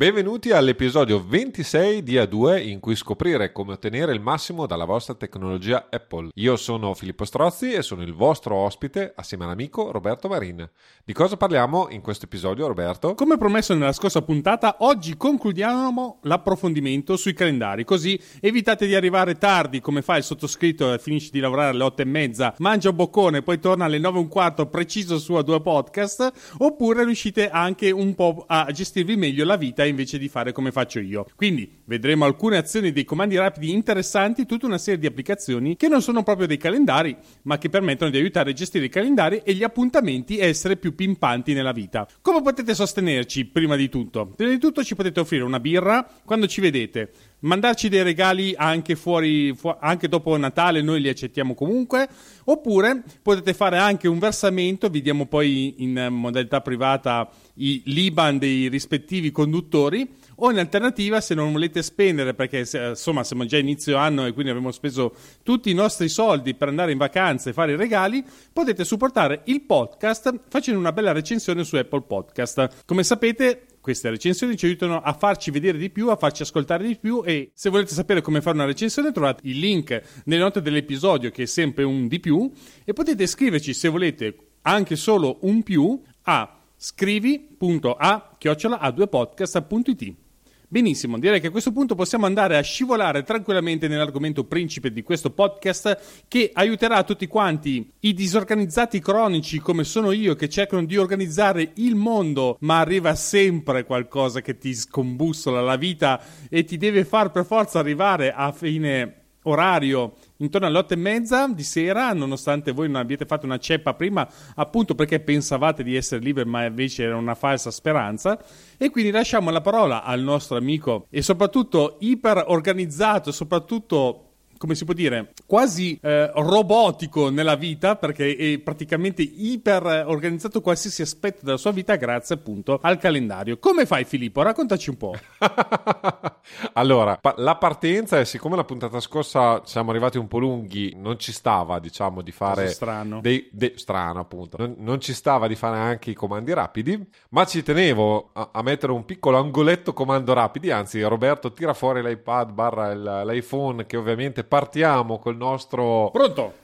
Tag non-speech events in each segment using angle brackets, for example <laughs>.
Benvenuti all'episodio 26 di A2 in cui scoprire come ottenere il massimo dalla vostra tecnologia Apple. Io sono Filippo Strozzi e sono il vostro ospite assieme all'amico Roberto Marin. Di cosa parliamo in questo episodio, Roberto? Come promesso nella scorsa puntata, oggi concludiamo l'approfondimento sui calendari, così evitate di arrivare tardi come fa il sottoscritto e finisce di lavorare alle 8 e mezza, mangia un boccone e poi torna alle 9 e un quarto preciso su A2 Podcast, oppure riuscite anche un po' a gestirvi meglio la vita invece di fare come faccio io. Quindi vedremo alcune azioni dei comandi rapidi interessanti, tutta una serie di applicazioni che non sono proprio dei calendari, ma che permettono di aiutare a gestire i calendari e gli appuntamenti e essere più pimpanti nella vita. Come potete sostenerci prima di tutto? Prima di tutto ci potete offrire una birra quando ci vedete mandarci dei regali anche fuori, fu- anche dopo Natale, noi li accettiamo comunque. Oppure potete fare anche un versamento, vi diamo poi in modalità privata i l'IBAN dei rispettivi conduttori. O in alternativa, se non volete spendere, perché insomma siamo già inizio anno e quindi abbiamo speso tutti i nostri soldi per andare in vacanza e fare i regali, potete supportare il podcast facendo una bella recensione su Apple Podcast. Come sapete, queste recensioni ci aiutano a farci vedere di più, a farci ascoltare di più e se volete sapere come fare una recensione trovate il link nelle note dell'episodio che è sempre un di più e potete scriverci se volete anche solo un più a scrivi.a-a2podcast.it Benissimo, direi che a questo punto possiamo andare a scivolare tranquillamente nell'argomento principe di questo podcast che aiuterà tutti quanti i disorganizzati cronici come sono io che cercano di organizzare il mondo ma arriva sempre qualcosa che ti scombussola la vita e ti deve far per forza arrivare a fine orario intorno alle otto e mezza di sera, nonostante voi non abbiate fatto una ceppa prima, appunto perché pensavate di essere liberi, ma invece era una falsa speranza. E quindi lasciamo la parola al nostro amico e soprattutto iper organizzato, soprattutto come si può dire, quasi eh, robotico nella vita, perché è praticamente iper organizzato qualsiasi aspetto della sua vita grazie appunto al calendario. Come fai Filippo? Raccontaci un po'. <laughs> allora, pa- la partenza è siccome la puntata scorsa siamo arrivati un po' lunghi, non ci stava diciamo di fare... Cosa strano. Dei, de- strano appunto. Non, non, ci stava di fare anche i comandi rapidi, ma ci tenevo a, a mettere un piccolo angoletto comando rapidi, anzi Roberto tira fuori l'iPad barra il, l'iPhone che ovviamente partiamo col nostro... Pronto?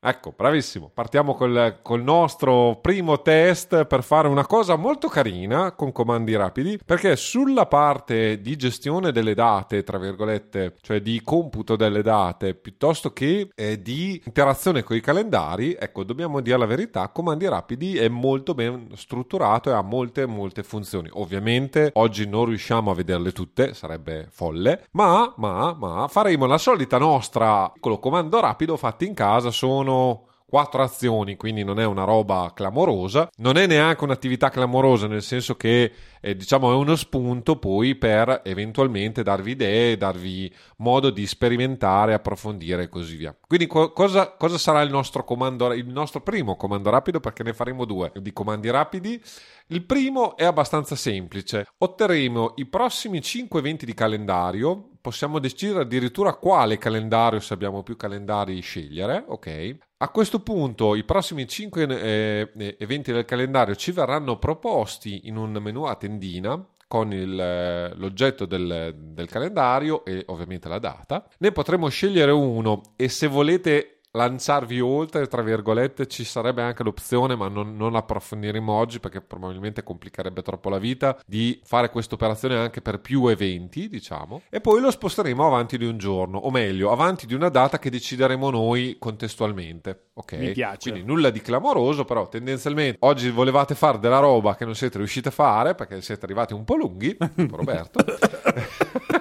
Ecco, bravissimo. Partiamo col, col, nostro primo test per fare una cosa molto carina con comandi rapidi, perché sulla parte di gestione delle date, tra virgolette, cioè di computo delle date, piuttosto che eh, di interazione con i calendari, ecco, dobbiamo dire la verità, comandi rapidi è molto ben strutturato e ha molte, molte funzioni. Ovviamente oggi non riusciamo a vederle tutte, sarebbe folle, ma, ma, ma faremo la solita nostra piccolo comando rapido fatto in casa, sono sono quattro azioni, quindi non è una roba clamorosa, non è neanche un'attività clamorosa, nel senso che eh, diciamo è uno spunto poi per eventualmente darvi idee, darvi modo di sperimentare, approfondire e così via. Quindi co- cosa, cosa, sarà il nostro comando, il nostro primo comando rapido? Perché ne faremo due di comandi rapidi. Il primo è abbastanza semplice. Otterremo i prossimi 5 eventi di calendario. Possiamo decidere addirittura quale calendario, se abbiamo più calendari, scegliere. Ok. A questo punto i prossimi 5 eh, eh, eventi del calendario ci verranno proposti in un menu a tendina con il, eh, l'oggetto del, del calendario e ovviamente la data. Ne potremo scegliere uno e se volete lanciarvi oltre, tra virgolette, ci sarebbe anche l'opzione, ma non, non approfondiremo oggi perché probabilmente complicherebbe troppo la vita, di fare questa operazione anche per più eventi, diciamo, e poi lo sposteremo avanti di un giorno, o meglio, avanti di una data che decideremo noi contestualmente. Ok? Mi piace. Quindi nulla di clamoroso, però tendenzialmente oggi volevate fare della roba che non siete riusciti a fare perché siete arrivati un po' lunghi, tipo <laughs> Roberto. <laughs>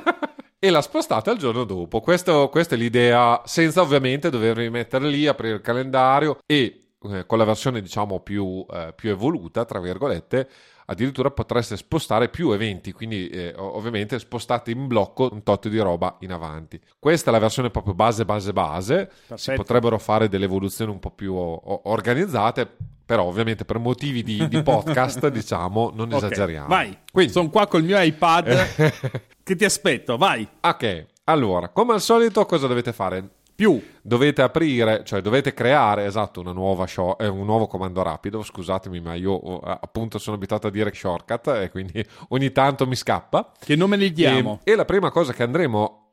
e la spostate al giorno dopo. Questo, questa è l'idea, senza ovviamente dovervi mettere lì, aprire il calendario e eh, con la versione diciamo più, eh, più evoluta, tra virgolette, addirittura potreste spostare più eventi, quindi eh, ovviamente spostate in blocco un tot di roba in avanti. Questa è la versione proprio base, base, base. Perfetto. Si potrebbero fare delle evoluzioni un po' più o- organizzate, però ovviamente per motivi di, di podcast, <laughs> diciamo, non okay. esageriamo. Vai, quindi sono qua col mio iPad <laughs> che ti aspetto, vai. Ok, allora, come al solito cosa dovete fare? Più. dovete aprire, cioè dovete creare, esatto, una nuova show, eh, un nuovo comando rapido, scusatemi ma io oh, appunto sono abituato a dire shortcut e quindi <laughs> ogni tanto mi scappa. Che nome ne diamo? E, e la prima cosa che andremo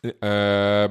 eh,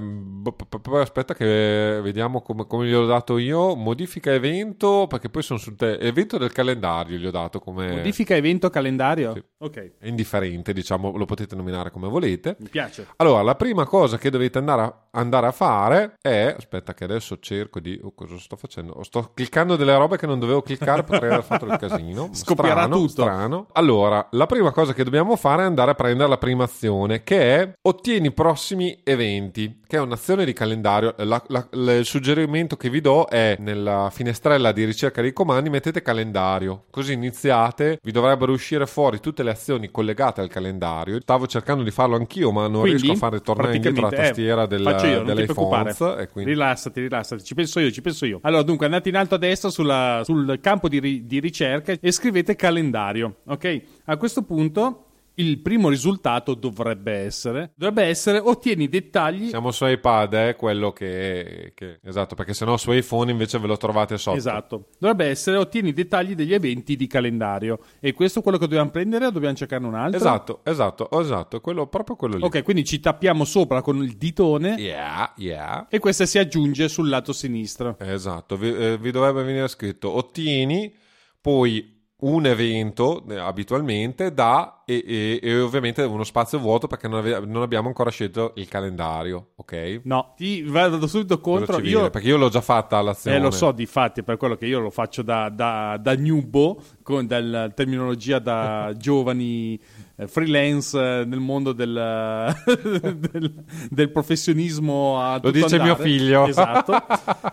poi aspetta che vediamo come, come, gli ho dato io. Modifica evento perché poi sono sul te- evento del calendario gli ho dato come modifica evento calendario? Sì. ok. È indifferente diciamo lo potete nominare come volete. Mi piace. Allora la prima cosa che dovete andare a, andare a fare è aspetta che adesso cerco di oh, cosa sto facendo? Sto cliccando delle robe che non dovevo cliccare potrei aver fatto il casino. Scoppierà <laughs> strano, tutto. strano. Allora la prima cosa che dobbiamo fare è andare a prendere la prima azione che è ottieni prossimi eventi, che è un'azione di calendario. La, la, il suggerimento che vi do è nella finestrella di ricerca dei comandi mettete calendario, così iniziate, vi dovrebbero uscire fuori tutte le azioni collegate al calendario. Stavo cercando di farlo anch'io, ma non quindi, riesco a fare tornare indietro la tastiera eh, del, io, dell'iPhone. Quindi... Rilassati, rilassati, ci penso io, ci penso io. Allora, dunque, andate in alto a destra sulla, sul campo di, ri, di ricerca e scrivete calendario, ok? A questo punto il primo risultato dovrebbe essere dovrebbe essere ottieni dettagli siamo su iPad è eh, quello che, che, esatto perché sennò su iPhone invece ve lo trovate sotto. Esatto. Dovrebbe essere ottieni i dettagli degli eventi di calendario. E questo è quello che dobbiamo prendere o dobbiamo cercare un altro? Esatto esatto esatto quello, proprio quello lì. Ok quindi ci tappiamo sopra con il ditone. Yeah yeah. E questa si aggiunge sul lato sinistro. Esatto vi, eh, vi dovrebbe venire scritto ottieni poi un evento eh, abitualmente da e, e, e, ovviamente uno spazio vuoto perché non, ave- non, abbiamo ancora scelto il calendario, ok? No, ti vado subito contro. Io, perché io l'ho già fatta l'azione. Eh, lo so, di fatti, per quello che io lo faccio da, da, da newbo, con dalla terminologia da <laughs> giovani eh, freelance eh, nel mondo del, <laughs> del, del professionismo. A lo dice andare. mio figlio. Esatto. <laughs>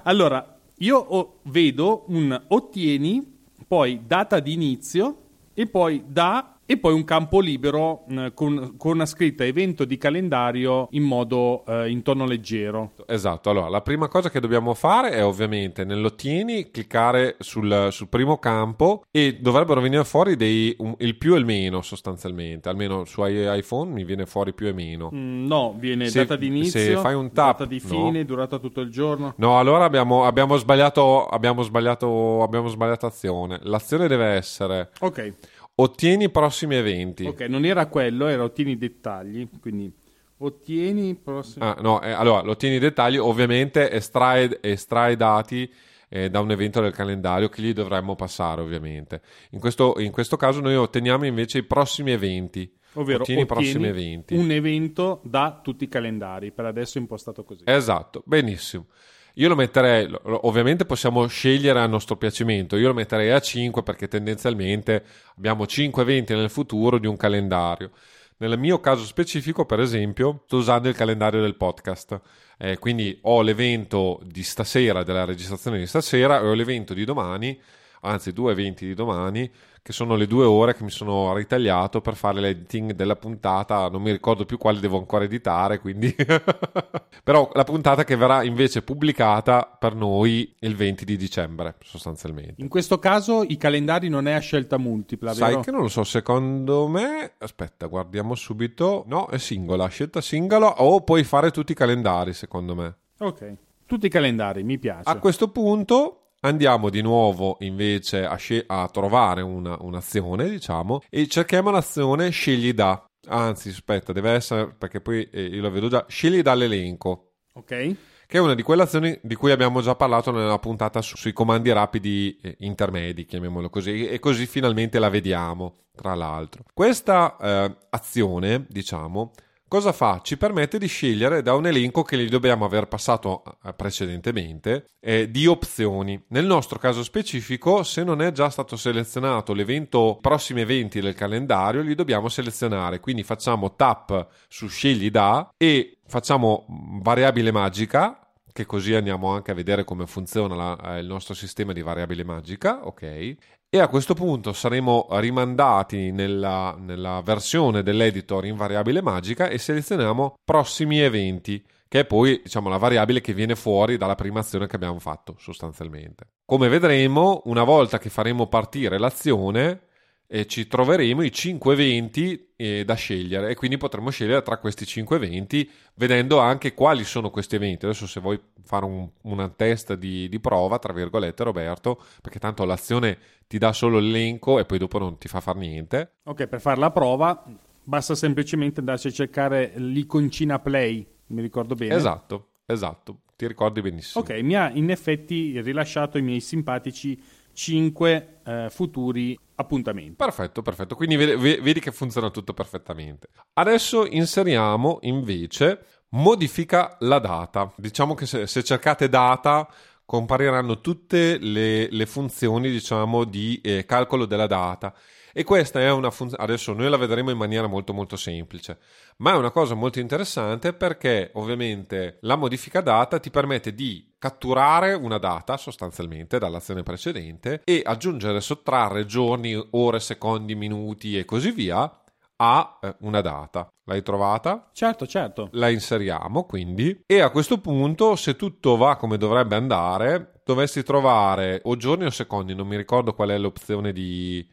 Allora, io vedo un ottieni poi data di inizio e poi da e poi un campo libero mh, con, con, una scritta evento di calendario in modo eh, in tono leggero. Esatto, allora la prima cosa che dobbiamo fare è ovviamente nell'ottieni cliccare sul, sul primo campo e dovrebbero venire fuori dei, un, il più e il meno sostanzialmente, almeno su iPhone mi viene fuori più e meno. Mm, no, viene se, data di inizio, se fai un tap, data di fine, no. durata tutto il giorno. No, allora abbiamo, abbiamo, sbagliato, abbiamo, sbagliato, abbiamo sbagliato azione. L'azione deve essere... Ok Ottieni i prossimi eventi. Ok, non era quello, era ottieni i dettagli. Quindi ottieni i prossimi. Ah, no, eh, allora, ottieni i dettagli, ovviamente estrai, estrai dati eh, da un evento del calendario che gli dovremmo passare, ovviamente. In questo, in questo caso noi otteniamo invece i prossimi eventi. Ovvero ottieni i prossimi eventi. un evento da tutti i calendari. Per adesso è impostato così. Esatto, benissimo. Io lo metterei, ovviamente possiamo scegliere a nostro piacimento, io lo metterei a 5 perché tendenzialmente abbiamo 5 eventi nel futuro di un calendario. Nel mio caso specifico, per esempio, sto usando il calendario del podcast. Eh, quindi ho l'evento di stasera, della registrazione di stasera, e ho l'evento di domani, anzi due eventi di domani, che sono le due ore che mi sono ritagliato per fare l'editing della puntata. Non mi ricordo più quale devo ancora editare, quindi. <laughs> Però la puntata che verrà invece pubblicata per noi il 20 di dicembre, sostanzialmente. In questo caso i calendari non è a scelta multipla, Sai vero? che non lo so, secondo me. Aspetta, guardiamo subito. No, è singola, scelta singola o puoi fare tutti i calendari, secondo me. Ok. Tutti i calendari, mi piace. A questo punto Andiamo di nuovo invece a, sce- a trovare una, un'azione, diciamo, e cerchiamo l'azione scegli da. Anzi, aspetta, deve essere, perché poi eh, io lo vedo già, scegli dall'elenco. Ok. Che è una di quelle azioni di cui abbiamo già parlato nella puntata su, sui comandi rapidi eh, intermedi, chiamiamolo così, e così finalmente la vediamo, tra l'altro. Questa eh, azione, diciamo, Cosa fa? Ci permette di scegliere da un elenco che gli dobbiamo aver passato eh, precedentemente eh, di opzioni. Nel nostro caso specifico, se non è già stato selezionato l'evento prossimi eventi del calendario, li dobbiamo selezionare. Quindi facciamo tap su scegli da e facciamo variabile magica che così andiamo anche a vedere come funziona la, eh, il nostro sistema di variabile magica, ok? E a questo punto saremo rimandati nella, nella versione dell'editor in variabile magica e selezioniamo prossimi eventi che è poi diciamo, la variabile che viene fuori dalla prima azione che abbiamo fatto sostanzialmente. Come vedremo, una volta che faremo partire l'azione, e ci troveremo i 5 eventi eh, da scegliere e quindi potremo scegliere tra questi 5 eventi vedendo anche quali sono questi eventi. Adesso se vuoi fare un, una test di, di, prova, tra virgolette Roberto, perché tanto l'azione ti dà solo l'elenco e poi dopo non ti fa fare niente. Ok, per fare la prova basta semplicemente andarci a cercare l'iconcina play, mi ricordo bene. Esatto, esatto, ti ricordi benissimo. Ok, mi ha in effetti rilasciato i miei simpatici 5 eh, futuri appuntamenti. Perfetto, perfetto. Quindi vedi, vedi che funziona tutto perfettamente. Adesso inseriamo invece modifica la data. Diciamo che se, se cercate data compariranno tutte le, le funzioni diciamo, di eh, calcolo della data e questa è una funzione, adesso noi la vedremo in maniera molto molto semplice, ma è una cosa molto interessante perché ovviamente la modifica data ti permette di catturare una data sostanzialmente dall'azione precedente e aggiungere, sottrarre giorni, ore, secondi, minuti e così via a eh, una data. L'hai trovata? Certo, certo. La inseriamo quindi e a questo punto se tutto va come dovrebbe andare dovresti trovare o giorni o secondi, non mi ricordo qual è l'opzione di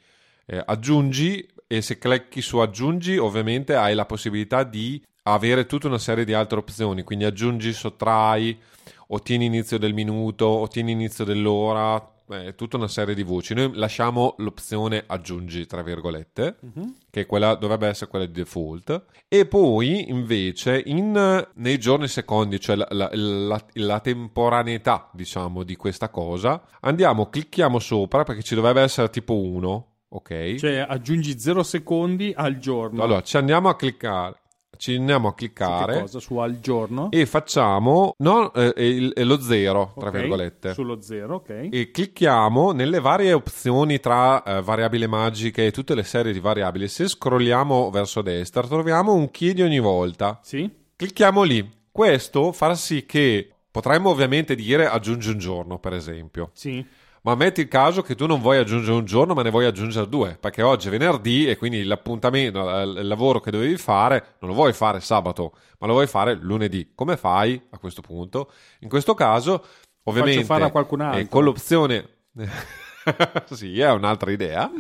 eh, aggiungi e se clicchi su aggiungi ovviamente hai la possibilità di avere tutta una serie di altre opzioni, quindi aggiungi, sottrai, ottieni inizio del minuto, ottieni inizio dell'ora, eh, tutta una serie di voci. Noi lasciamo l'opzione aggiungi, tra virgolette, uh-huh. che quella, dovrebbe essere quella di default, e poi invece in, nei giorni secondi, cioè la, la, la, la, temporaneità, diciamo, di questa cosa, andiamo, clicchiamo sopra perché ci dovrebbe essere tipo 1, ok? Cioè aggiungi 0 secondi al giorno. Allora, ci andiamo a cliccare. Ci andiamo a cliccare su, cosa? su al giorno. e facciamo no, eh, il, lo zero tra okay, virgolette. sullo zero ok. E clicchiamo nelle varie opzioni tra eh, variabili magiche e tutte le serie di variabili. Se scrolliamo verso destra troviamo un chiedi ogni volta. Sì. Clicchiamo lì. Questo farà sì che potremmo ovviamente dire aggiungi un giorno per esempio. Sì ma metti il caso che tu non vuoi aggiungere un giorno, ma ne vuoi aggiungere due, perché oggi è venerdì e quindi l'appuntamento, il lavoro che dovevi fare, non lo vuoi fare sabato, ma lo vuoi fare lunedì. Come fai a questo punto? In questo caso, ovviamente, fare a qualcun altro. Eh, con l'opzione... <laughs> sì, è un'altra idea.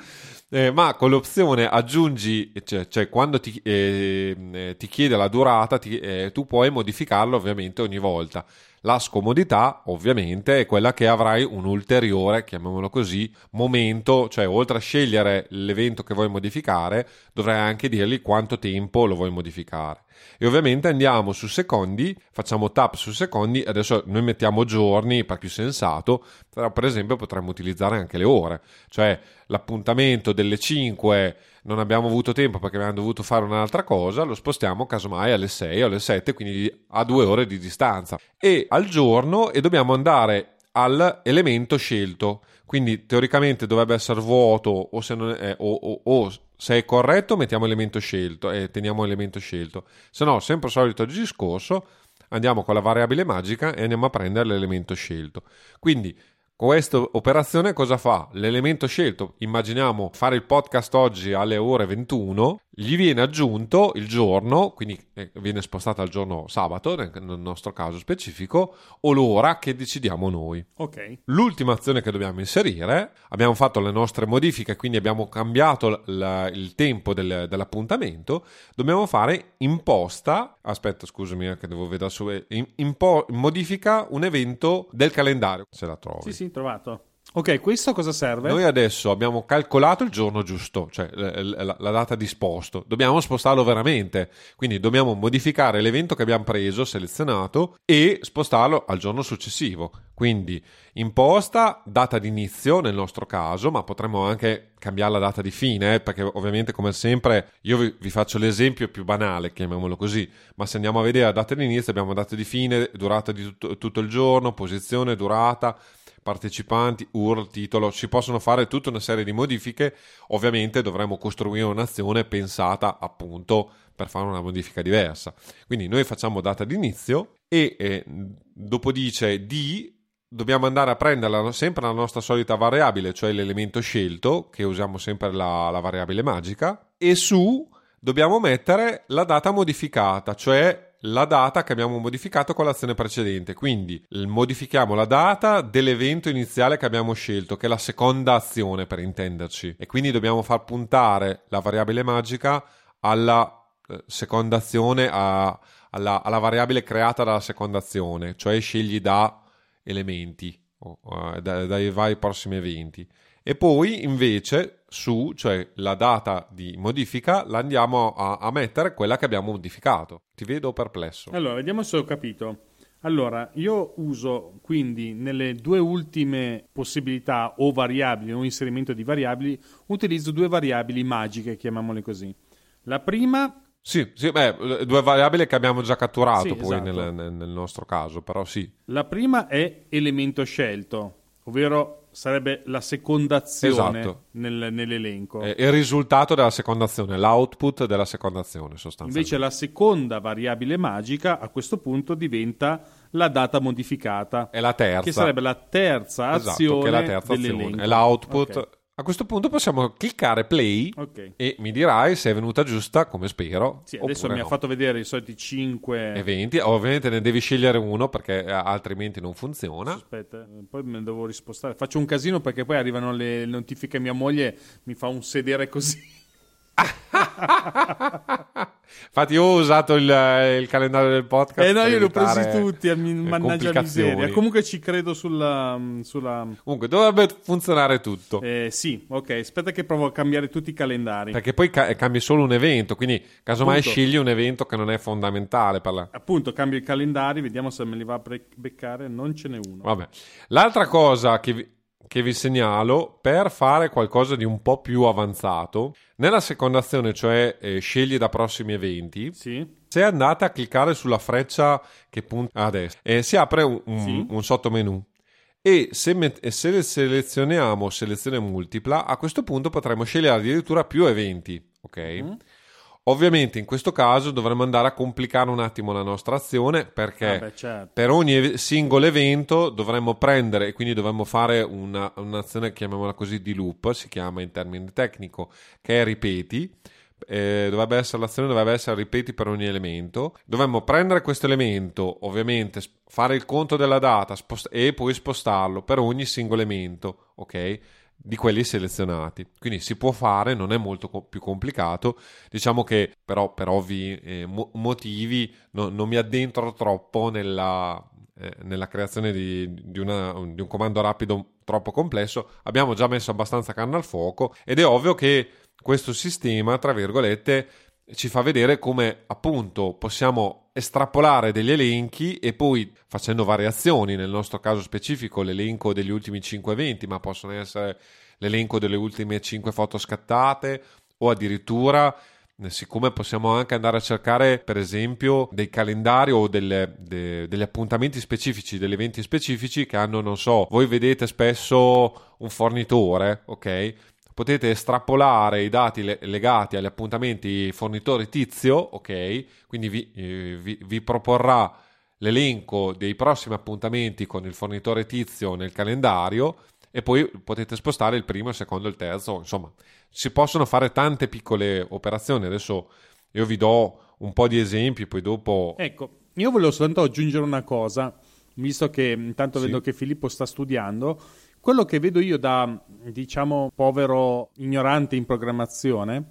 Eh, ma con l'opzione aggiungi, cioè, cioè quando ti, eh, eh ti, chiede la durata, ti, eh, tu puoi modificarlo ovviamente ogni volta. La scomodità, ovviamente, è quella che avrai un ulteriore, chiamiamolo così, momento, cioè oltre a scegliere l'evento che vuoi modificare, dovrai anche dirgli quanto tempo lo vuoi modificare. E ovviamente andiamo su secondi, facciamo tap su secondi, adesso noi mettiamo giorni per più sensato, però per esempio potremmo utilizzare anche le ore, cioè l'appuntamento delle 5 non abbiamo avuto tempo perché abbiamo dovuto fare un'altra cosa, lo spostiamo casomai alle 6 o alle 7, quindi a due ore di distanza. E al giorno e dobbiamo andare all'elemento scelto. Quindi teoricamente dovrebbe essere vuoto o se, è, o, o, o se è corretto mettiamo elemento scelto e teniamo elemento scelto. Se no, sempre il solito discorso, andiamo con la variabile magica e andiamo a prendere l'elemento scelto. Quindi questa operazione cosa fa? L'elemento scelto, immaginiamo fare il podcast oggi alle ore 21, gli viene aggiunto il giorno, quindi eh, viene spostato al giorno sabato, nel nostro caso specifico, o l'ora che decidiamo noi. Ok. L'ultima azione che dobbiamo inserire, abbiamo fatto le nostre modifiche, quindi abbiamo cambiato la, il tempo del, dell'appuntamento, dobbiamo fare imposta, aspetta scusami eh, che devo vedere su, impo, modifica un evento del calendario, se la trovi. Sì, sì, trovato. Ok, questo cosa serve? Noi adesso abbiamo calcolato il giorno giusto, cioè la, data di sposto. Dobbiamo spostarlo veramente. Quindi dobbiamo modificare l'evento che abbiamo preso, selezionato, e spostarlo al giorno successivo. Quindi imposta, data di inizio nel nostro caso, ma potremmo anche cambiare la data di fine, eh, perché ovviamente come sempre io vi, vi, faccio l'esempio più banale, chiamiamolo così, ma se andiamo a vedere la data di inizio abbiamo data di fine, durata di tutto, tutto il giorno, posizione, durata partecipanti, URL, titolo, si possono fare tutta una serie di modifiche, ovviamente dovremmo costruire un'azione pensata appunto per fare una modifica diversa. Quindi noi facciamo data d'inizio e eh, dopo dice di dobbiamo andare a prenderla sempre la nostra solita variabile, cioè l'elemento scelto, che usiamo sempre la, la variabile magica, e su dobbiamo mettere la data modificata, cioè la data che abbiamo modificato con l'azione precedente. Quindi modifichiamo la data dell'evento iniziale che abbiamo scelto, che è la seconda azione per intenderci. E quindi dobbiamo far puntare la variabile magica alla eh, seconda azione, a, alla, alla, variabile creata dalla seconda azione, cioè scegli da elementi, o, uh, da, dai vari prossimi eventi. E poi invece su, cioè la data di modifica, la andiamo a, a mettere quella che abbiamo modificato. Ti vedo perplesso. Allora, vediamo se ho capito. Allora, io uso quindi nelle due ultime possibilità o variabili o inserimento di variabili, utilizzo due variabili magiche, chiamiamole così. La prima sì, sì beh, due variabili che abbiamo già catturato sì, poi esatto. nel, nel, nel, nostro caso, però sì. La prima è elemento scelto, ovvero sarebbe la secondazione esatto. nel, nell'elenco. È il risultato della secondazione, l'output della secondazione sostanzialmente. Invece la seconda variabile magica a questo punto diventa la data modificata. È la terza. Che sarebbe la terza esatto, azione che è la terza azione. È l'output okay. A questo punto possiamo cliccare play okay. e mi dirai se è venuta giusta, come spero. Sì, adesso mi no. ha fatto vedere i soliti 5 eventi. Ovviamente ne devi scegliere uno perché eh, altrimenti non funziona. Aspetta, poi me ne devo rispostare. Faccio un casino perché poi arrivano le notifiche. Mia moglie mi fa un sedere così. <laughs> Infatti, io ho usato il, il, calendario del podcast. Eh no, io li ho presi tutti. A mi, mannaggia miseria. Comunque ci credo sulla, sulla. Comunque, dovrebbe funzionare tutto. Eh, sì, ok. Aspetta, che provo a cambiare tutti i calendari. Perché poi ca- cambi solo un evento. Quindi, casomai, Appunto. scegli un evento che non è fondamentale. Per la... Appunto, cambio i calendari. Vediamo se me li va a beccare. Non ce n'è uno. Vabbè. L'altra cosa che. Vi che vi segnalo per fare qualcosa di un po' più avanzato. Nella seconda azione, cioè eh, scegli da prossimi eventi, sì. se andate a cliccare sulla freccia che punta a destra, eh, si apre un, un, sì. un sottomenu. E se, met- se selezioniamo selezione multipla, a questo punto potremo scegliere addirittura più eventi. Ok? Mm. Ovviamente in questo caso dovremmo andare a complicare un attimo la nostra azione perché ah beh, certo. per ogni singolo evento dovremmo prendere e quindi dovremmo fare una, un'azione, chiamiamola così, di loop, si chiama in termini tecnico, che è ripeti. Eh, dovrebbe essere l'azione dovrebbe essere ripeti per ogni elemento. Dovremmo prendere questo elemento, ovviamente fare il conto della data spost- e poi spostarlo per ogni singolo elemento, ok? Di quelli selezionati. Quindi si può fare, non è molto co- più complicato. Diciamo che però per ovvi eh, mo- motivi no, non mi addentro troppo nella, eh, nella creazione di, di, una, di un comando rapido troppo complesso. Abbiamo già messo abbastanza carne al fuoco ed è ovvio che questo sistema, tra virgolette, ci fa vedere come appunto possiamo estrapolare degli elenchi e poi facendo variazioni, nel nostro caso specifico l'elenco degli ultimi 5 eventi, ma possono essere l'elenco delle ultime 5 foto scattate o addirittura siccome possiamo anche andare a cercare per esempio dei calendari o delle, de, degli appuntamenti specifici, degli eventi specifici che hanno, non so, voi vedete spesso un fornitore, ok? Potete estrapolare i dati le- legati agli appuntamenti fornitori tizio, ok? Quindi vi, eh, vi, vi, proporrà l'elenco dei prossimi appuntamenti con il fornitore tizio nel calendario e poi potete spostare il primo, il secondo il terzo, insomma, si possono fare tante piccole operazioni. Adesso io vi do un po' di esempi, poi dopo... Ecco, io volevo soltanto aggiungere una cosa, visto che intanto sì. vedo che Filippo sta studiando quello che vedo io da, diciamo, povero ignorante in programmazione,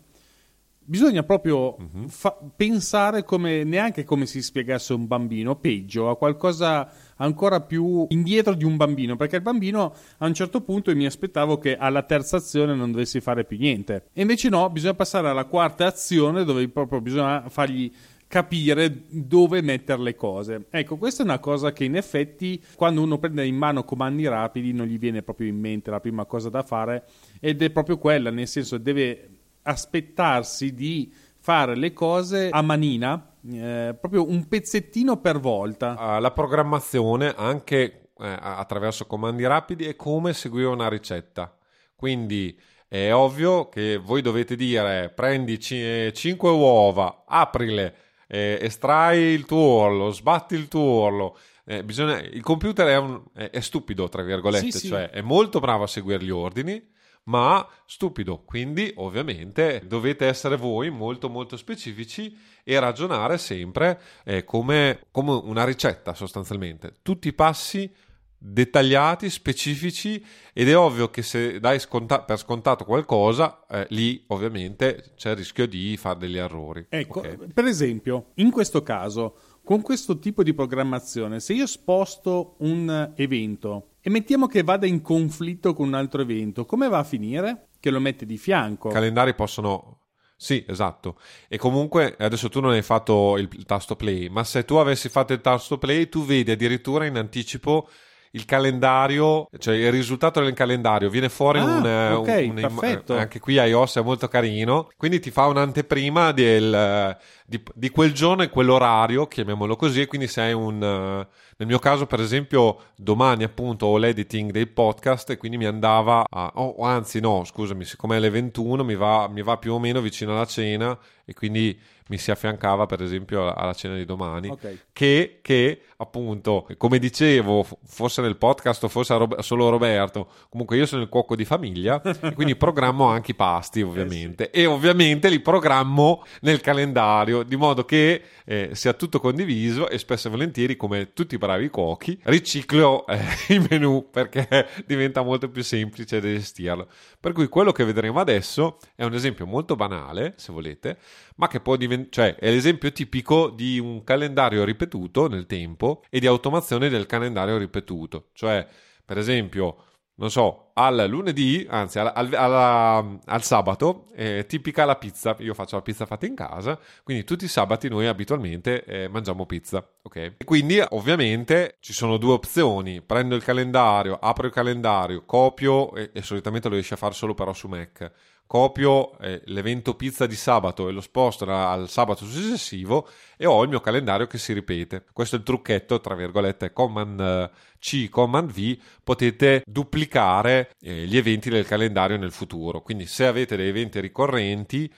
bisogna proprio uh-huh. fa- pensare come, neanche come si spiegasse un bambino, peggio, a qualcosa ancora più indietro di un bambino, perché il bambino a un certo punto mi aspettavo che alla terza azione non dovessi fare più niente. E invece no, bisogna passare alla quarta azione dove proprio bisogna fargli capire dove mettere le cose. Ecco, questa è una cosa che in effetti quando uno prende in mano comandi rapidi non gli viene proprio in mente la prima cosa da fare ed è proprio quella, nel senso deve aspettarsi di fare le cose a manina, eh, proprio un pezzettino per volta. Uh, la programmazione anche eh, attraverso comandi rapidi è come seguire una ricetta. Quindi è ovvio che voi dovete dire prendi c- 5 uova, aprile, eh, estrai il tuo orlo, sbatti il tuo orlo. Eh, bisogna, il computer è, un, è, è, stupido, tra virgolette, sì, cioè sì. è molto bravo a seguire gli ordini, ma stupido. Quindi, ovviamente, dovete essere voi molto molto specifici e ragionare sempre eh, come, come una ricetta sostanzialmente. Tutti i passi dettagliati, specifici ed è ovvio che se dai sconta- per scontato qualcosa, eh, lì ovviamente c'è il rischio di fare degli errori. Ecco, Ok? per esempio, in questo caso, con questo tipo di programmazione, se io sposto un evento e mettiamo che vada in conflitto con un altro evento, come va a finire? Che lo mette di fianco. I calendari possono... Sì, esatto. E comunque adesso tu non hai fatto il, il tasto play, ma se tu avessi fatto il tasto play, tu vedi addirittura in anticipo il calendario, cioè il risultato del calendario viene fuori Ah, un, eh, ok, un- un- perfetto. anche qui iOS è molto carino, quindi ti fa un'anteprima del, eh, di, di quel giorno e quell'orario, chiamiamolo così, e quindi se hai un eh, nel mio caso per esempio domani appunto ho l'editing dei podcast e quindi mi andava a, oh, anzi no, scusami, siccome è alle 21 mi va, mi va più o meno vicino alla cena e quindi mi si affiancava per esempio alla- cena di domani Ok. che, che, appunto, come dicevo, f- fosse nel podcast o fosse a Rob- solo Roberto, comunque io sono il cuoco di famiglia quindi programmo anche i pasti <laughs> ovviamente e ovviamente li programmo nel calendario di modo che eh, sia tutto condiviso e spesso e volentieri come tutti i bravi cuochi riciclo eh, <laughs> i menù perché diventa molto più semplice da gestirlo. Per cui quello che vedremo adesso è un esempio molto banale, se volete, ma che può diventare, cioè è l'esempio tipico di un calendario ripetuto nel tempo e di automazione del calendario ripetuto. Cioè, per esempio, non so, al lunedì, anzi al, al- alla- al sabato, è tipica la pizza. Io faccio la pizza fatta in casa, quindi tutti i sabati noi abitualmente eh, mangiamo pizza, ok? E quindi ovviamente ci sono due opzioni. Prendo il calendario, apro il calendario, copio e, e solitamente lo riesci a fare solo però su Mac. Copio eh, l'evento pizza di sabato e lo sposto al sabato successivo e ho il mio calendario che si ripete. Questo è il trucchetto, tra virgolette, Command C, Command V, potete duplicare eh, gli eventi del calendario nel futuro. Quindi se avete dei eventi ricorrenti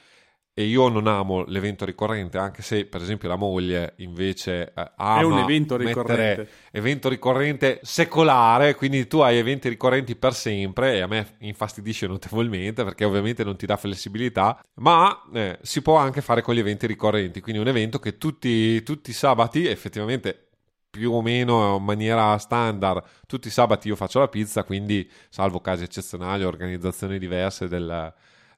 e io non amo l'evento ricorrente, anche se per esempio la moglie invece eh, ama È un evento ricorrente. evento ricorrente secolare, quindi tu hai eventi ricorrenti per sempre e a me infastidisce notevolmente perché ovviamente non ti dà flessibilità, ma eh, si può anche fare con gli eventi ricorrenti, quindi un evento che tutti, tutti i sabati effettivamente più o meno in maniera standard tutti i sabati io faccio la pizza quindi salvo casi eccezionali organizzazioni diverse del,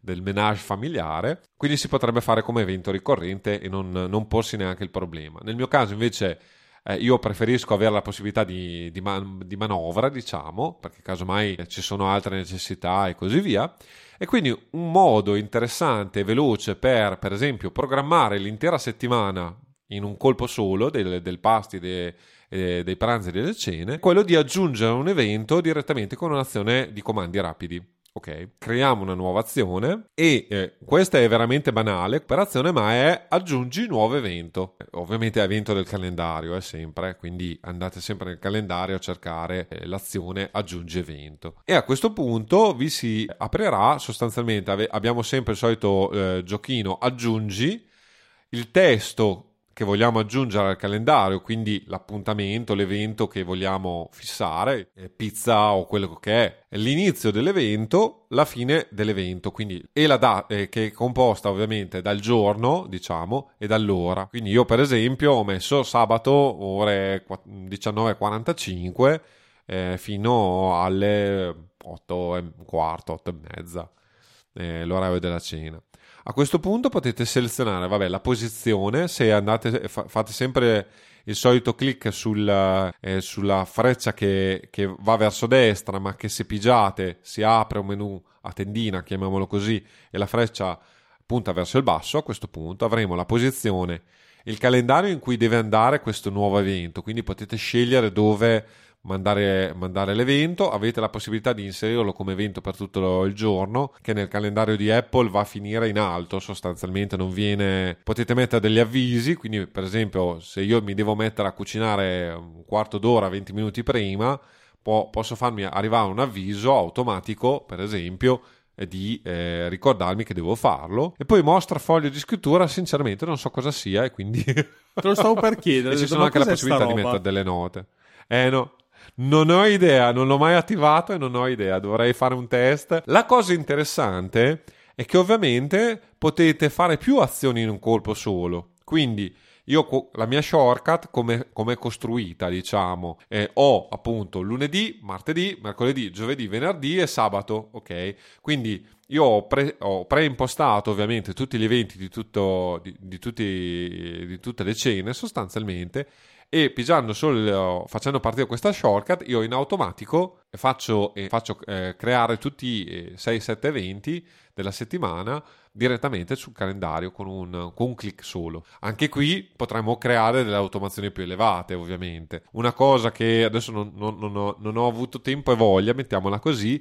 del menage familiare quindi si potrebbe fare come evento ricorrente e non, non porsi neanche il problema nel mio caso invece eh, io preferisco avere la possibilità di, di man- di manovra, diciamo, perché casomai ci sono altre necessità e così via. E quindi un modo interessante e veloce per, per esempio, programmare l'intera settimana in un colpo solo del, del pasti, de- eh, dei pranzi e delle cene, quello di aggiungere un evento direttamente con un'azione di comandi rapidi. Ok, creiamo una nuova azione e eh, questa è veramente banale operazione, ma è aggiungi nuovo evento. Eh, Ovviamente è evento del calendario, è sempre, quindi andate sempre nel calendario a cercare eh, l'azione aggiungi evento. E a questo punto vi si aprirà sostanzialmente, ave- abbiamo sempre il solito eh, giochino aggiungi il testo che vogliamo aggiungere al calendario, quindi l'appuntamento, l'evento che vogliamo fissare, eh, pizza o quello che è, l'inizio dell'evento, la fine dell'evento, quindi e la data che è composta ovviamente dal giorno, diciamo, e dall'ora. Quindi io per esempio ho messo sabato ore qua- 19:45 eh, fino alle 8 e quarto, 8 e mezza, eh, l'orario della cena. A questo punto potete selezionare vabbè, la posizione, se andate, fa- fate sempre il solito clic sul, eh, sulla freccia che, che va verso destra, ma che se pigiate si apre un menu a tendina, chiamiamolo così, e la freccia punta verso il basso. A questo punto avremo la posizione, il calendario in cui deve andare questo nuovo evento, quindi potete scegliere dove mandare, mandare l'evento, avete la possibilità di inserirlo come evento per tutto il giorno, che nel calendario di Apple va a finire in alto, sostanzialmente non viene... Potete mettere degli avvisi, quindi per esempio se io mi devo mettere a cucinare un quarto d'ora, 20 minuti prima, po- posso farmi arrivare un avviso automatico, per esempio, eh, di eh, ricordarmi che devo farlo e poi mostra foglio di scrittura sinceramente non so cosa sia e quindi Te lo stavo per <laughs> chiedere. e ci sono anche la possibilità di mettere delle note. Eh no, Non ho idea, non l'ho mai attivato e non ho idea, dovrei fare un test. La cosa interessante è che ovviamente potete fare più azioni in un colpo solo. Quindi io la mia shortcut come, è costruita, diciamo, eh, ho appunto lunedì, martedì, mercoledì, giovedì, venerdì e sabato, ok? Quindi io ho, pre, ho preimpostato ovviamente tutti gli eventi di, tutto, di, di, tutti, di tutte le cene sostanzialmente e pigiando solo, facendo partire questa shortcut, io in automatico faccio, eh, faccio eh, creare tutti i 6-7 eventi della settimana direttamente sul calendario con un, con un clic solo. Anche qui potremmo creare delle automazioni più elevate, ovviamente. Una cosa che adesso non, non, non, ho, non ho, avuto tempo e voglia, mettiamola così,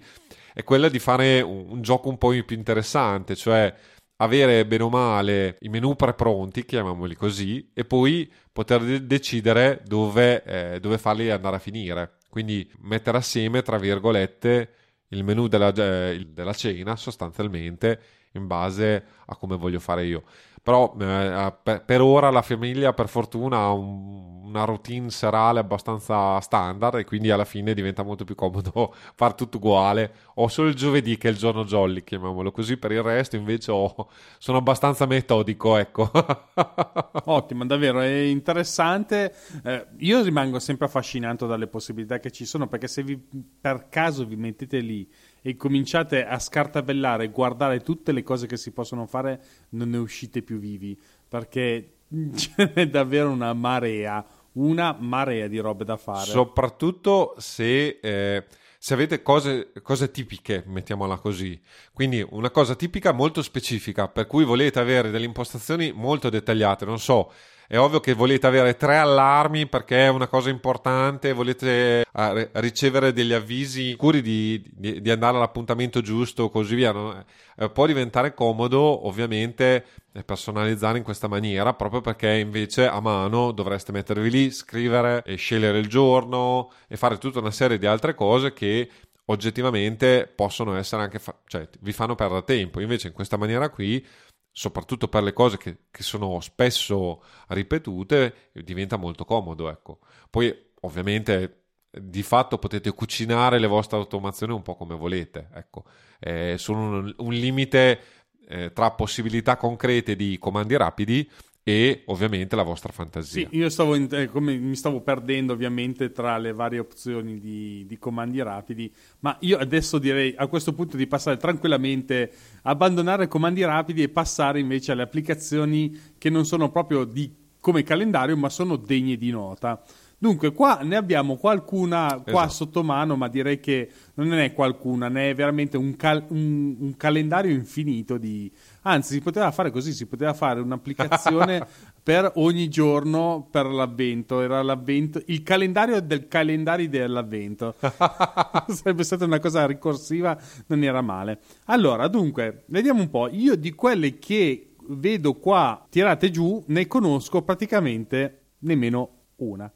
è quella di fare un, un gioco un po' più interessante, cioè avere bene o male i menu pre-pronti, chiamiamoli così, e poi poter decidere dove, eh, dove farli andare a finire. Quindi mettere assieme, tra virgolette, il menu della, eh, della cena sostanzialmente in base a come voglio fare io. Però eh, per, per, ora la famiglia per fortuna ha un, una routine serale abbastanza standard e quindi alla fine diventa molto più comodo <laughs> fare tutto uguale. Ho solo il giovedì che è il giorno jolly, chiamiamolo così, per il resto invece ho, sono abbastanza metodico, ecco. <laughs> Ottimo, davvero, è interessante. Eh, io rimango sempre affascinato dalle possibilità che ci sono perché se vi, per caso vi mettete lì e cominciate a scartabellare guardare tutte le cose che si possono fare, non ne uscite più vivi perché <laughs> ce n'è davvero una marea, una marea di robe da fare. Soprattutto se. Eh se avete cose, cose, tipiche, mettiamola così, quindi una cosa tipica molto specifica, per cui volete avere delle impostazioni molto dettagliate, non so, è ovvio che volete avere tre allarmi perché è una cosa importante, volete uh, ricevere degli avvisi sicuri di, di, di, andare all'appuntamento giusto, così via. No? Eh, può diventare comodo, ovviamente, personalizzare in questa maniera, proprio perché invece a mano dovreste mettervi lì, scrivere e scegliere il giorno e fare tutta una serie di altre cose che oggettivamente possono essere anche, fa- cioè vi fanno perdere tempo. Invece in questa maniera qui soprattutto per le cose che, che, sono spesso ripetute, diventa molto comodo. Ecco. Poi, ovviamente, di fatto potete cucinare le vostre automazioni un po' come volete. Ecco. Eh, sono un, un limite eh, tra possibilità concrete di comandi rapidi e ovviamente la vostra fantasia. Sì, io stavo in, eh, come, mi stavo perdendo ovviamente tra le varie opzioni di, di, comandi rapidi, ma io adesso direi a questo punto di passare tranquillamente, abbandonare comandi rapidi e passare invece alle applicazioni che non sono proprio di, come calendario, ma sono degne di nota. Dunque, qua ne abbiamo qualcuna qua esatto. sotto mano, ma direi che non è qualcuna, ne è veramente un, cal- un, un, calendario infinito di... Anzi, si poteva fare così, si poteva fare un'applicazione <laughs> per ogni giorno per l'avvento, era l'avvento, il calendario del calendario dell'avvento. <laughs> Sarebbe stata una cosa ricorsiva, non era male. Allora, dunque, vediamo un po', io di quelle che vedo qua tirate giù, ne conosco praticamente nemmeno una.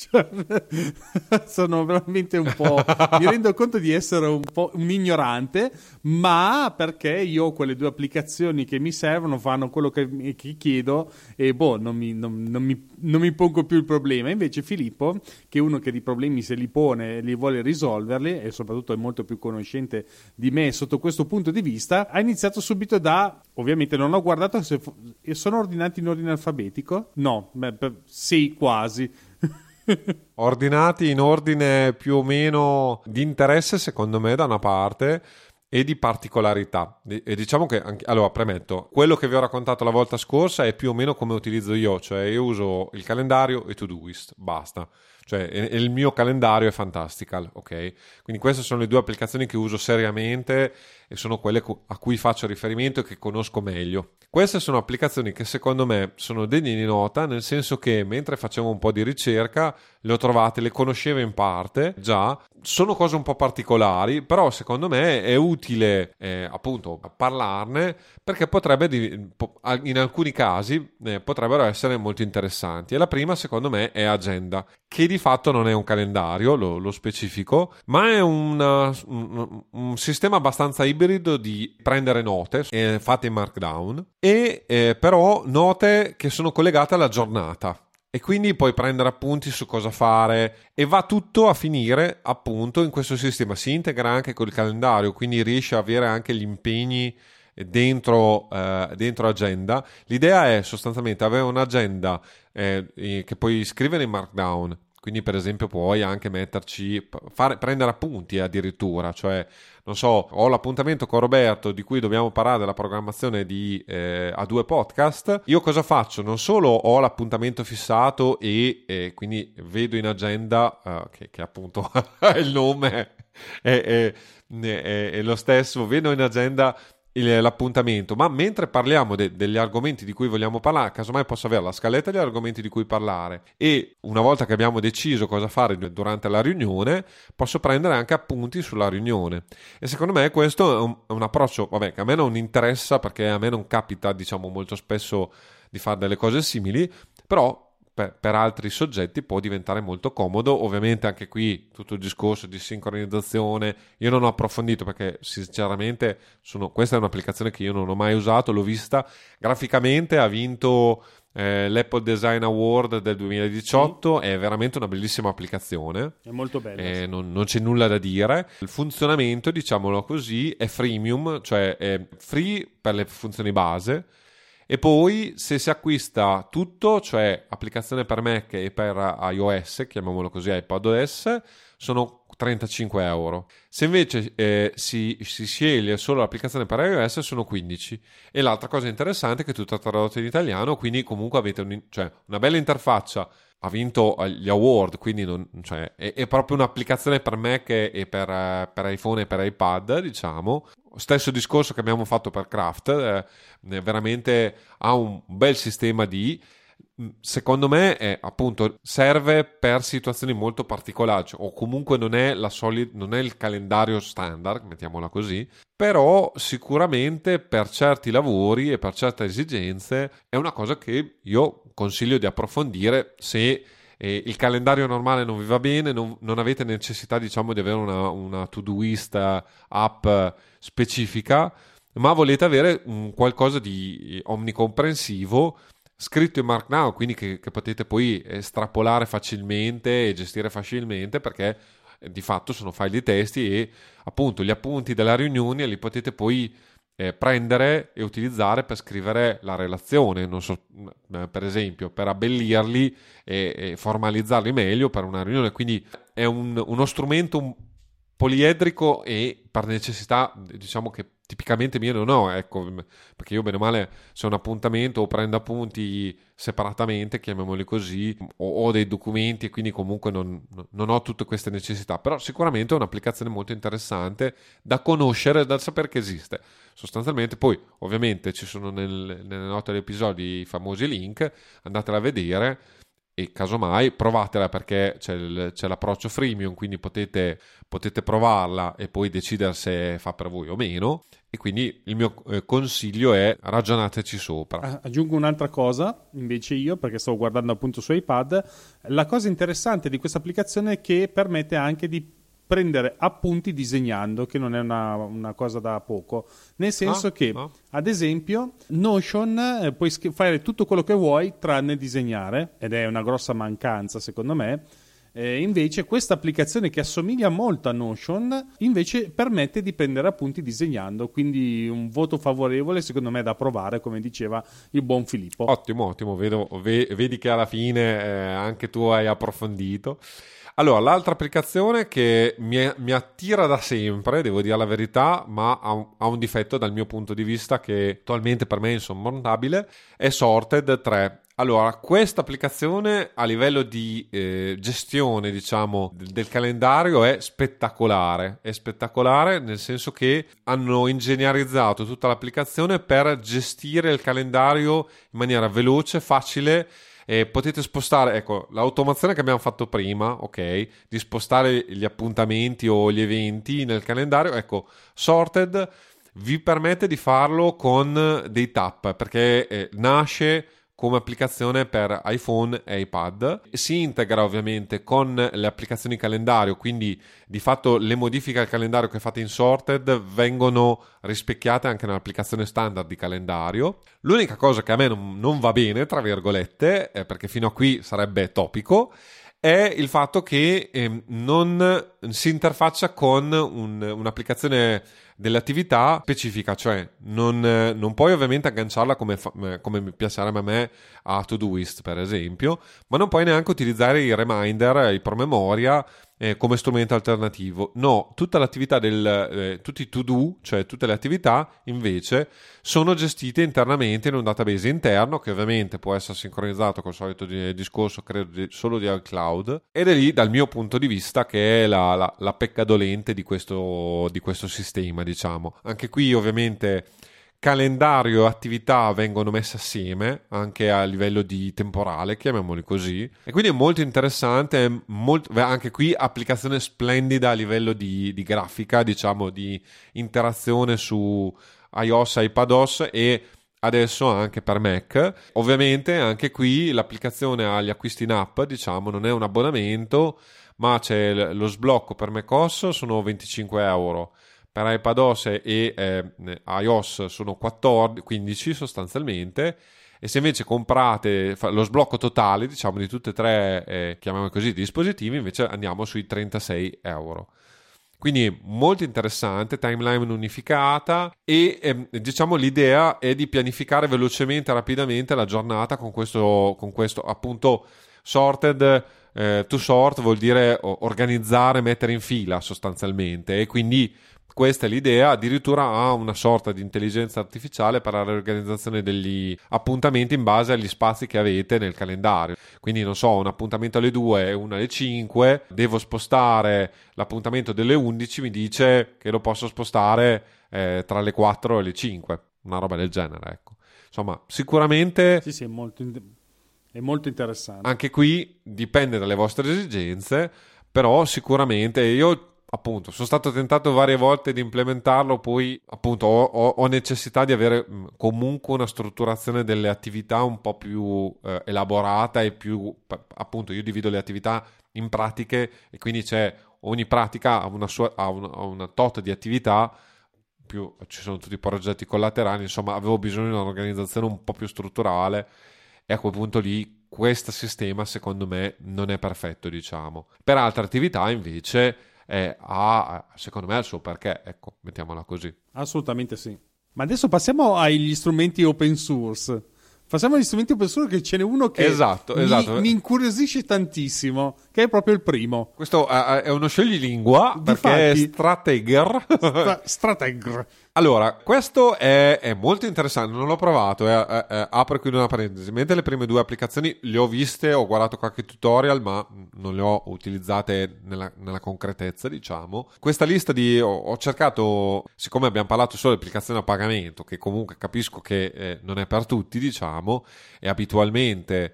Cioè, <laughs> sono veramente un po'. mi rendo conto di essere un po' un ignorante, ma perché io ho quelle due applicazioni che mi servono, fanno quello che, che chiedo e boh, non mi, non, non, mi, non mi, pongo più il problema. Invece Filippo, che è uno che di problemi se li pone e li vuole risolverli, e soprattutto è molto più conoscente di me sotto questo punto di vista, ha iniziato subito da. Ovviamente non ho guardato se sono ordinati in ordine alfabetico. No, beh, sì, quasi <laughs> Ordinati in ordine più o meno di interesse, secondo me, da una parte e di particolarità. E diciamo che, anche, allora, premetto, quello che vi ho raccontato la volta scorsa è più o meno come utilizzo io, cioè io uso il calendario e Todoist, basta. Cioè, il mio calendario è Fantastical, ok? Quindi queste sono le due applicazioni che uso seriamente e sono quelle a cui faccio riferimento e che conosco meglio. Queste sono applicazioni che secondo me sono degne di nota, nel senso che mentre facevo un po' di ricerca le ho trovate, le conoscevo in parte già, sono cose un po' particolari, però secondo me è utile eh, appunto parlarne perché potrebbe in alcuni casi eh, potrebbero essere molto interessanti. E la prima secondo me è Agenda, che di fatto non è un calendario, lo, lo specifico, ma è una, un, un, sistema abbastanza ibrido di prendere note eh, fatte in Markdown e eh, però note che sono collegate alla giornata e quindi puoi prendere appunti su cosa fare e va tutto a finire appunto in questo sistema. Si integra anche col calendario, quindi riesci a avere anche gli impegni dentro, eh, dentro agenda. L'idea è sostanzialmente avere un'agenda eh, che puoi scrivere in Markdown. Quindi, per esempio, puoi anche metterci, fare, prendere appunti addirittura, cioè, non so, ho l'appuntamento con Roberto di cui dobbiamo parlare della programmazione di eh, A2 Podcast. Io cosa faccio? Non solo ho l'appuntamento fissato e eh, quindi vedo in agenda, uh, che, che, appunto <laughs> il nome è, è, è, è lo stesso, vedo in agenda il, l'appuntamento, ma mentre parliamo de, degli argomenti di cui vogliamo parlare, casomai posso avere la scaletta degli argomenti di cui parlare e una volta che abbiamo deciso cosa fare durante la riunione, posso prendere anche appunti sulla riunione. E secondo me questo è un, è un approccio, vabbè, che a me non interessa perché a me non capita, diciamo, molto spesso di fare delle cose simili, però per, per, altri soggetti può diventare molto comodo. Ovviamente anche qui tutto il discorso di sincronizzazione io non ho approfondito perché sinceramente sono, questa è un'applicazione che io non ho mai usato, l'ho vista graficamente, ha vinto eh, l'Apple Design Award del 2018, sì. è veramente una bellissima applicazione. È molto bella. Eh, non, non, c'è nulla da dire. Il funzionamento, diciamolo così, è freemium, cioè è free per le funzioni base e poi se si acquista tutto, cioè applicazione per Mac e per iOS, chiamiamolo così, iPadOS, sono 35 euro. Se invece eh, si, si, sceglie solo l'applicazione per iOS sono 15. E l'altra cosa interessante è che è tutta tradotta in italiano, quindi comunque avete un, cioè, una bella interfaccia. Ha vinto gli award, quindi non, cioè, è, è, proprio un'applicazione per Mac e per, eh, per iPhone e per iPad, diciamo, stesso discorso che abbiamo fatto per Craft, eh, veramente ha un bel sistema di mm, secondo me è, appunto serve per situazioni molto particolari cioè, o comunque non è, solid, non è il calendario standard mettiamola così però sicuramente per certi lavori e per certe esigenze è una cosa che io consiglio di approfondire se eh, il calendario normale non vi va bene, non, non avete necessità diciamo di avere una, una to-doist app specifica, ma volete avere un qualcosa di omnicomprensivo scritto in Markdown, quindi che, che potete poi estrapolare facilmente e gestire facilmente perché eh, di fatto sono file di testi e appunto gli appunti della riunione li potete poi eh, prendere e utilizzare per scrivere la relazione, so, eh, per esempio, per abbellirli e, e, formalizzarli meglio per una riunione. Quindi è un, uno strumento poliedrico e per necessità, diciamo che tipicamente mio non ho, ecco, perché io bene o male se ho un appuntamento o prendo appunti separatamente, chiamiamoli così, o ho dei documenti e quindi comunque non, non ho tutte queste necessità, però sicuramente è un'applicazione molto interessante da conoscere, da sapere che esiste. Sostanzialmente poi ovviamente ci sono nel, nelle note dell'episodio i famosi link, andatela a vedere e casomai provatela perché c'è, il, c'è l'approccio freemium, quindi potete, potete, provarla e poi decidere se fa per voi o meno. E quindi il mio eh, consiglio è ragionateci sopra. Aggiungo un'altra cosa invece io, perché stavo guardando appunto su iPad. La cosa interessante di questa applicazione è che permette anche di prendere appunti disegnando, che non è una, una cosa da poco. Nel senso ah, che, ah. ad esempio, Notion eh, puoi sch- fare tutto quello che vuoi tranne disegnare, ed è una grossa mancanza secondo me. Eh, invece questa applicazione che assomiglia molto a Notion invece permette di prendere appunti disegnando quindi un voto favorevole secondo me da provare come diceva il buon Filippo ottimo ottimo Vedo, ve, vedi che alla fine eh, anche tu hai approfondito allora, l'altra applicazione che mi, mi, attira da sempre, devo dire la verità, ma ha un, ha un, difetto dal mio punto di vista che attualmente per me è insormontabile, è Sorted 3. Allora, questa applicazione a livello di eh, gestione, diciamo, del, del, calendario è spettacolare. È spettacolare nel senso che hanno ingegnerizzato tutta l'applicazione per gestire il calendario in maniera veloce, facile e potete spostare, ecco, l'automazione che abbiamo fatto prima, ok, di spostare gli appuntamenti o gli eventi nel calendario, ecco, Sorted vi permette di farlo con dei tap perché eh, nasce come applicazione per iPhone e iPad. Si integra ovviamente con le applicazioni calendario, quindi di fatto le modifiche al calendario che fate in Sorted vengono rispecchiate anche nell'applicazione standard di calendario. L'unica cosa che a me non, non va bene, tra virgolette, perché fino a qui sarebbe topico, è il fatto che eh, non si interfaccia con un, un'applicazione dell'attività specifica, cioè non, non puoi ovviamente agganciarla come, fa, come piacerebbe a me a Todoist per esempio, ma non puoi neanche utilizzare i reminder, i promemoria eh, come strumento alternativo. No, tutta l'attività del, eh, tutti i to-do, cioè tutte le attività, invece, sono gestite internamente in un database interno che ovviamente può essere sincronizzato col solito di, discorso, credo, solo di iCloud. Ed è lì, dal mio punto di vista, che è la, la, la pecca di questo, di questo sistema, diciamo. Anche qui, ovviamente calendario e attività vengono messe assieme anche a livello di temporale, chiamiamoli così. E quindi è molto interessante, molto, anche qui applicazione splendida a livello di, di grafica, diciamo di interazione su iOS, iPadOS e adesso anche per Mac. Ovviamente anche qui l'applicazione agli acquisti in app, diciamo, non è un abbonamento, ma c'è lo sblocco per macOS, sono 25 euro per iPadOS e eh, iOS sono 14, 15 sostanzialmente e se invece comprate lo sblocco totale diciamo di tutte e tre eh, chiamiamoli così dispositivi invece andiamo sui 36 euro. Quindi molto interessante, timeline unificata e eh, diciamo l'idea è di pianificare velocemente rapidamente la giornata con questo, con questo appunto sorted eh, to sort vuol dire organizzare, mettere in fila sostanzialmente e quindi questa è l'idea, addirittura ha una sorta di intelligenza artificiale per la riorganizzazione degli appuntamenti in base agli spazi che avete nel calendario. Quindi, non so, un appuntamento alle 2 e uno alle 5, devo spostare l'appuntamento delle 11, mi dice che lo posso spostare eh, tra le 4 e le 5, una roba del genere, ecco. Insomma, sicuramente... Sì, sì, è molto, è molto interessante. Anche qui dipende dalle vostre esigenze, però sicuramente io appunto sono stato tentato varie volte di implementarlo poi appunto ho, ho, ho necessità di avere comunque una strutturazione delle attività un po' più eh, elaborata e più appunto io divido le attività in pratiche e quindi c'è ogni pratica ha una, sua, ha una, ha una tot di attività più ci sono tutti i progetti collaterali insomma avevo bisogno di un'organizzazione un po' più strutturale e a quel punto lì questo sistema secondo me non è perfetto diciamo. Per altre attività invece eh, ha, secondo me, il suo perché, ecco, mettiamola così. Assolutamente sì. Ma adesso passiamo agli strumenti open source. Passiamo agli strumenti open source che ce n'è uno che esatto, mi, esatto. mi incuriosisce tantissimo, che è proprio il primo. Questo uh, è uno scioglilingua perché Difatti, è Strateger. Stra- strategger. Allora, questo è, è, molto interessante, non l'ho provato, eh, eh, eh, apro qui una parentesi, mentre le prime due applicazioni le ho viste, ho guardato qualche tutorial, ma non le ho utilizzate nella, nella concretezza, diciamo. Questa lista di... Ho, ho, cercato, siccome abbiamo parlato solo di applicazioni a pagamento, che comunque capisco che eh, non è per tutti, diciamo, e abitualmente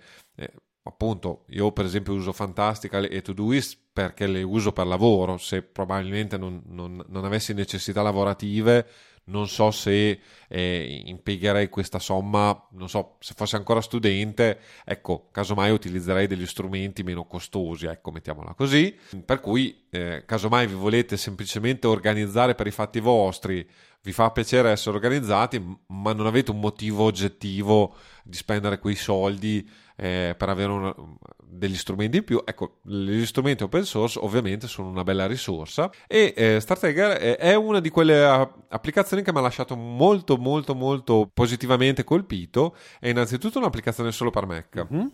appunto io per esempio uso Fantastical e Todoist perché le uso per lavoro. Se probabilmente non, non, non avessi necessità lavorative non so se eh, impiegherei questa somma, non so, se fossi ancora studente, ecco, casomai utilizzerei degli strumenti meno costosi, ecco, mettiamola così. Per cui, eh, casomai vi volete semplicemente organizzare per i fatti vostri, vi fa piacere essere organizzati, ma non avete un motivo oggettivo di spendere quei soldi eh, per avere una, degli strumenti in più. Ecco, gli strumenti open source ovviamente sono una bella risorsa e eh, Strateger è una di quelle applicazioni che mi ha lasciato molto molto molto positivamente colpito. È innanzitutto un'applicazione solo per Mac. Mm-hmm.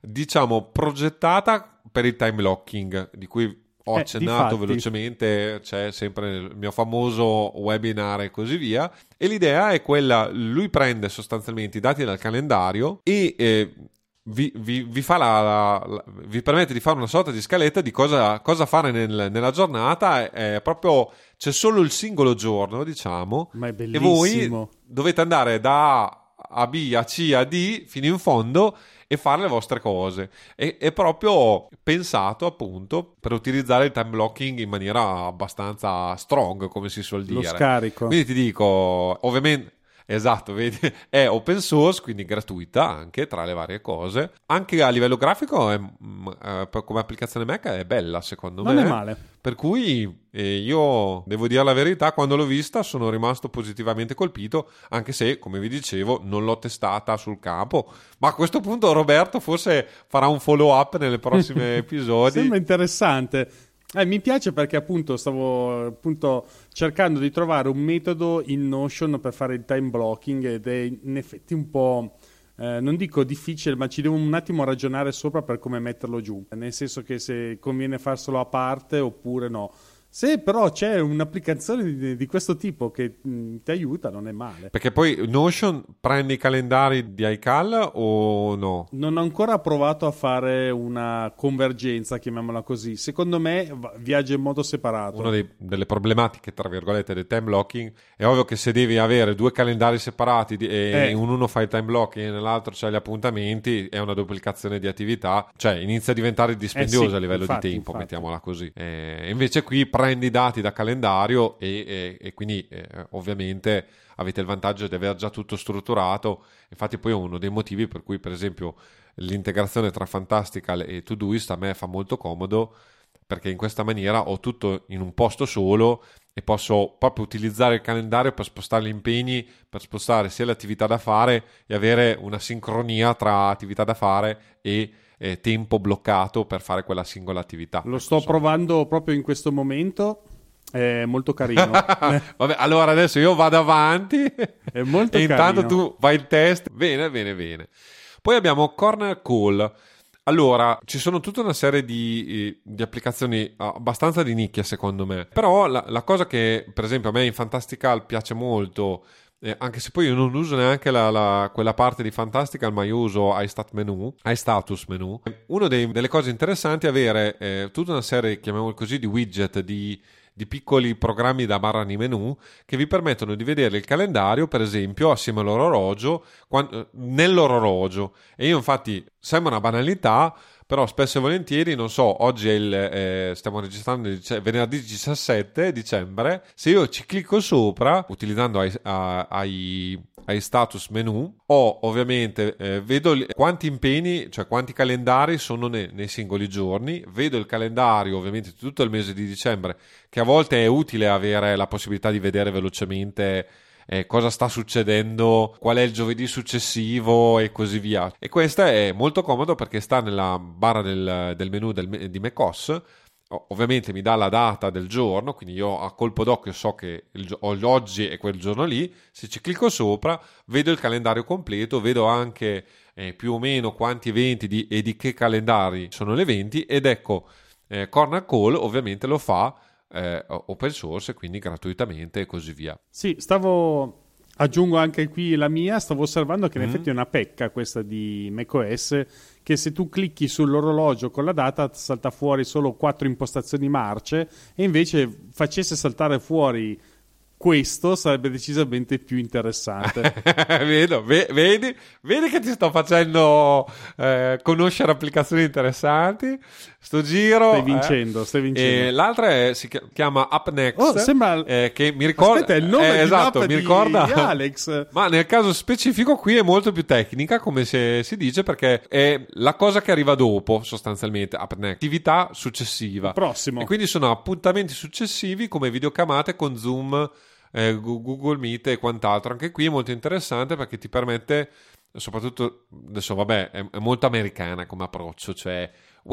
Diciamo progettata per il time locking, di cui ho eh, accennato velocemente, c'è sempre il mio famoso webinar e così via. E l'idea è quella: lui prende sostanzialmente i dati dal calendario e eh, vi, vi, vi, la, la, la, vi, permette di fare una sorta di scaletta di cosa, cosa fare nel, nella giornata. È proprio c'è solo il singolo giorno, diciamo. Ma è bellissimo. E voi dovete andare da A, B a C a D fino in fondo e fare le vostre cose. E, è proprio pensato appunto per utilizzare il time blocking in maniera abbastanza strong, come si suol dire. Lo scarico. Quindi ti dico, ovviamente Esatto, vedi, <laughs> è open source, quindi gratuita anche tra le varie cose. Anche a livello grafico, è, mm, eh, come applicazione Mac, è bella secondo non me. Non è male. Per cui eh, io devo dire la verità, quando l'ho vista sono rimasto positivamente colpito, anche se, come vi dicevo, non l'ho testata sul campo. Ma a questo punto Roberto forse farà un follow up nelle prossime <laughs> episodi. Sembra interessante. Eh, mi piace perché appunto stavo appunto cercando di trovare un metodo in Notion per fare il time blocking ed è in effetti un po'... Eh, non dico difficile, ma ci devo un attimo ragionare sopra per come metterlo giù. Nel senso che se conviene farselo a parte oppure no. Se però c'è un'applicazione di, di questo tipo che mh, mm, ti aiuta, non è male. Perché poi Notion prende i calendari di iCal o no? Non ho ancora provato a fare una convergenza, chiamiamola così. Secondo me viaggia in modo separato. Una dei, delle problematiche, tra virgolette, del time blocking è ovvio che se devi avere due calendari separati e eh. in uno fai il time blocking e nell'altro c'hai gli appuntamenti, è una duplicazione di attività, cioè inizia a diventare dispendiosa eh sì, a livello infatti, di tempo, infatti. mettiamola così. E invece qui prendi i dati da calendario e, e, e quindi eh, ovviamente avete il vantaggio di aver già tutto strutturato. Infatti poi è uno dei motivi per cui per esempio l'integrazione tra Fantastical e Todoist a me fa molto comodo perché in questa maniera ho tutto in un posto solo e posso proprio utilizzare il calendario per spostare gli impegni, per spostare sia le attività da fare e avere una sincronia tra attività da fare e eh, tempo bloccato per fare quella singola attività. Lo sto insomma. provando proprio in questo momento. È molto carino. <laughs> Vabbè, allora adesso io vado avanti. È molto e carino. intanto tu fai il test. Bene, bene, bene. Poi abbiamo Corner Call. Allora, ci sono tutta una serie di, eh, di, applicazioni abbastanza di nicchia, secondo me. Però la, la, cosa che, per esempio, a me in Fantastical piace molto eh, anche se poi io non uso neanche la, la, quella parte di Fantastical, ma io uso iStat menu, iStatus menu. Una delle cose interessanti è avere eh, tutta una serie, chiamiamolo così, di widget, di, di piccoli programmi da barra di menu che vi permettono di vedere il calendario, per esempio, assieme all'orologio, quando, nell'orologio. E io infatti, sembra una banalità, però spesso e volentieri, non so, oggi è il, eh, stiamo registrando il venerdì 17 dicembre, se io ci clicco sopra, utilizzando ai, status menu, ho ovviamente, eh, vedo quanti impegni, cioè quanti calendari sono nei, nei singoli giorni, vedo il calendario ovviamente tutto il mese di dicembre, che a volte è utile avere la possibilità di vedere velocemente eh, cosa sta succedendo, qual è il giovedì successivo e così via. E questo è molto comodo perché sta nella barra del, del menu del, di macOS. Ovviamente mi dà la data del giorno, quindi io a colpo d'occhio so che il, oggi è quel giorno lì. Se ci clicco sopra, vedo il calendario completo, vedo anche eh, più o meno quanti eventi di, e di che calendari sono gli eventi. Ed ecco, eh, Corner Call ovviamente lo fa eh, open source, quindi gratuitamente e così via. Sì, stavo aggiungo anche qui la mia, stavo osservando che in mm. effetti è una pecca questa di macOS che se tu clicchi sull'orologio con la data salta fuori solo quattro impostazioni marce e invece facesse saltare fuori questo sarebbe decisamente più interessante. <laughs> Vedo, ve- vedi, vedi che ti sto facendo eh, conoscere applicazioni interessanti. Sto giro. Stai vincendo, eh. stai vincendo. E l'altra è, si chiama UpNext. Oh, sembra... Eh, che mi ricorda. Aspetta, il nome eh, esatto, mi ricorda. Di <laughs> Alex. Ma nel caso specifico qui è molto più tecnica, come si, si dice, perché è la cosa che arriva dopo, sostanzialmente. UpNext. Attività successiva. Prossimo. E quindi sono appuntamenti successivi come videocamate con Zoom eh, Google Meet e quant'altro. Anche qui è molto interessante perché ti permette, soprattutto adesso, vabbè, è, è molto americana come approccio, cioè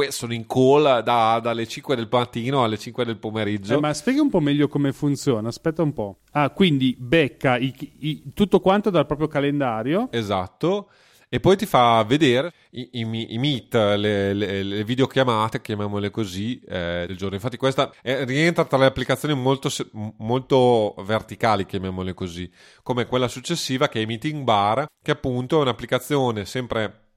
sono in call da, dalle 5 del mattino alle 5 del pomeriggio. Eh, ma spiega un po' meglio come funziona, aspetta un po'. Ah, quindi becca i, i, tutto quanto dal proprio calendario. Esatto e poi ti fa vedere i, i, i meet, le, le, le, videochiamate, chiamiamole così, eh, del giorno. Infatti questa è, rientra tra le applicazioni molto, molto verticali, chiamiamole così, come quella successiva che è Meeting Bar, che appunto è un'applicazione sempre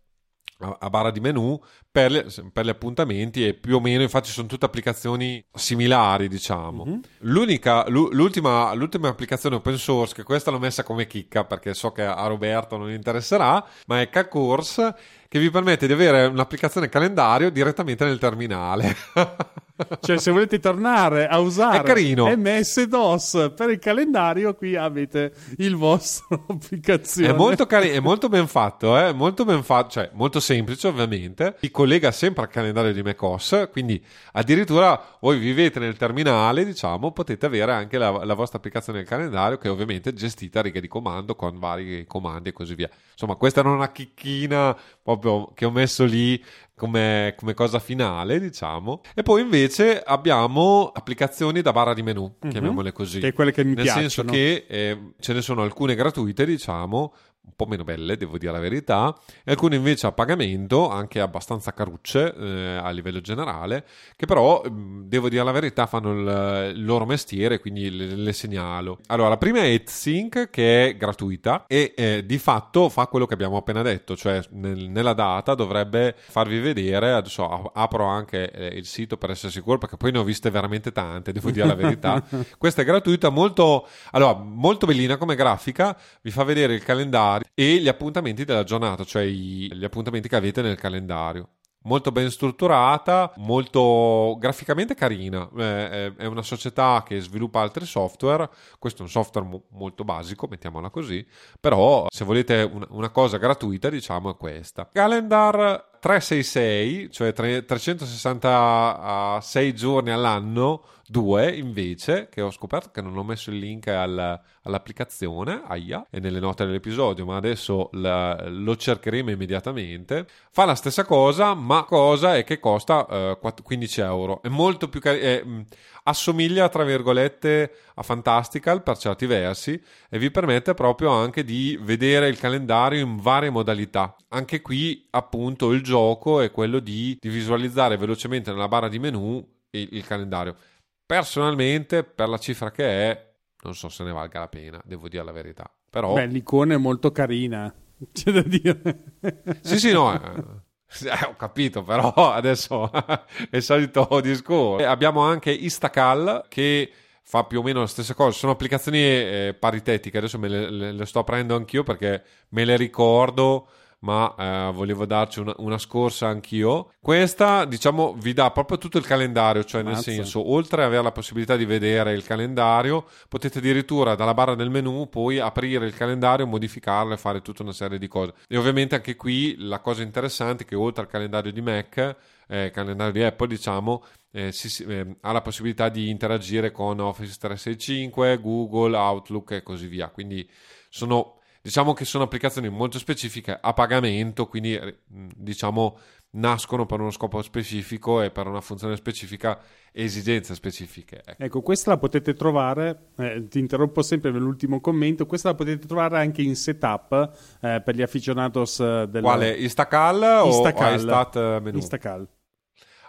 a barra di menu per, per, gli appuntamenti e più o meno infatti sono tutte applicazioni similari diciamo mm-hmm. L'unica, l'ultima, l'ultima, applicazione open source che questa l'ho messa come chicca perché so che a Roberto non interesserà ma è K-Course che vi permette di avere un'applicazione calendario direttamente nel terminale <laughs> cioè, se volete tornare a usare È. MS-DOS per il calendario, qui avete il vostro <laughs> applicazione. È molto, cari- è molto ben fatto, eh? molto ben fatto, cioè molto semplice ovviamente. Si collega sempre al calendario di macOS, quindi addirittura voi vivete nel terminale, diciamo, potete avere anche la, la vostra applicazione del calendario che ovviamente è gestita a riga di comando con vari comandi e così via. Insomma, questa era una chicchina proprio che ho messo lì come, come, cosa finale, diciamo. E poi invece abbiamo applicazioni da barra di menu, mm-hmm. chiamiamole così. Che è quelle che mi Nel piacciono. senso che eh, ce ne sono alcune gratuite, diciamo, un po' meno belle, devo dire la verità, e alcune invece a pagamento, anche abbastanza carucce eh, a livello generale, che però, mh, devo dire la verità, fanno il, il loro mestiere, quindi le, le, segnalo. Allora, la prima è AdSync, che è gratuita e eh, di fatto fa quello che abbiamo appena detto, cioè nel, nella data dovrebbe farvi vedere, adesso apro anche eh, il sito per essere sicuro, perché poi ne ho viste veramente tante, devo dire la verità. <laughs> Questa è gratuita, molto, allora, molto bellina come grafica, vi fa vedere il calendario e gli appuntamenti della giornata, cioè gli appuntamenti che avete nel calendario. Molto ben strutturata, molto graficamente carina. Eh, è una società che sviluppa altri software. Questo è un software mo- molto basico, mettiamola così. Però, se volete un- una cosa gratuita, diciamo è questa. Calendar 366, cioè 366 giorni all'anno, due invece, che ho scoperto che non ho messo il link al, all'applicazione, aia, e nelle note dell'episodio, ma adesso la, lo cercheremo immediatamente. Fa la stessa cosa, ma cosa è che costa eh, 15 euro. È molto più carino, assomiglia tra virgolette a Fantastical per certi versi e vi permette proprio anche di vedere il calendario in varie modalità. Anche qui appunto il gioco è quello di, di visualizzare velocemente nella barra di menu il, il calendario. Personalmente, per la cifra che è, non so se ne valga la pena, devo dire la verità. Però... Beh, l'icona è molto carina, <laughs> c'è da dire. sì, sì, no. Eh, <laughs> eh, ho capito, però <laughs> adesso è il solito discorso. Abbiamo anche Istacal che fa più o meno la stessa cosa. Sono applicazioni eh, paritetiche. Adesso me le, le, le, sto prendendo anch'io perché me le ricordo ma eh, volevo darci una, una, scorsa anch'io. Questa, diciamo, vi dà proprio tutto il calendario, cioè Mazza. nel senso, oltre ad avere la possibilità di vedere il calendario, potete addirittura dalla barra del menu poi aprire il calendario, modificarlo e fare tutta una serie di cose. E ovviamente anche qui la cosa interessante è che oltre al calendario di Mac, eh, calendario di Apple, diciamo, eh, si, eh, ha la possibilità di interagire con Office 365, Google, Outlook e così via. Quindi sono Diciamo che sono applicazioni molto specifiche a pagamento, quindi eh, diciamo nascono per uno scopo specifico e per una funzione specifica esigenze specifiche. Ecco, ecco questa la potete trovare, eh, ti interrompo sempre nell'ultimo commento, questa la potete trovare anche in setup eh, per gli aficionados eh, del... Quale? Instacal, Instacal o Istat menu? Instacal.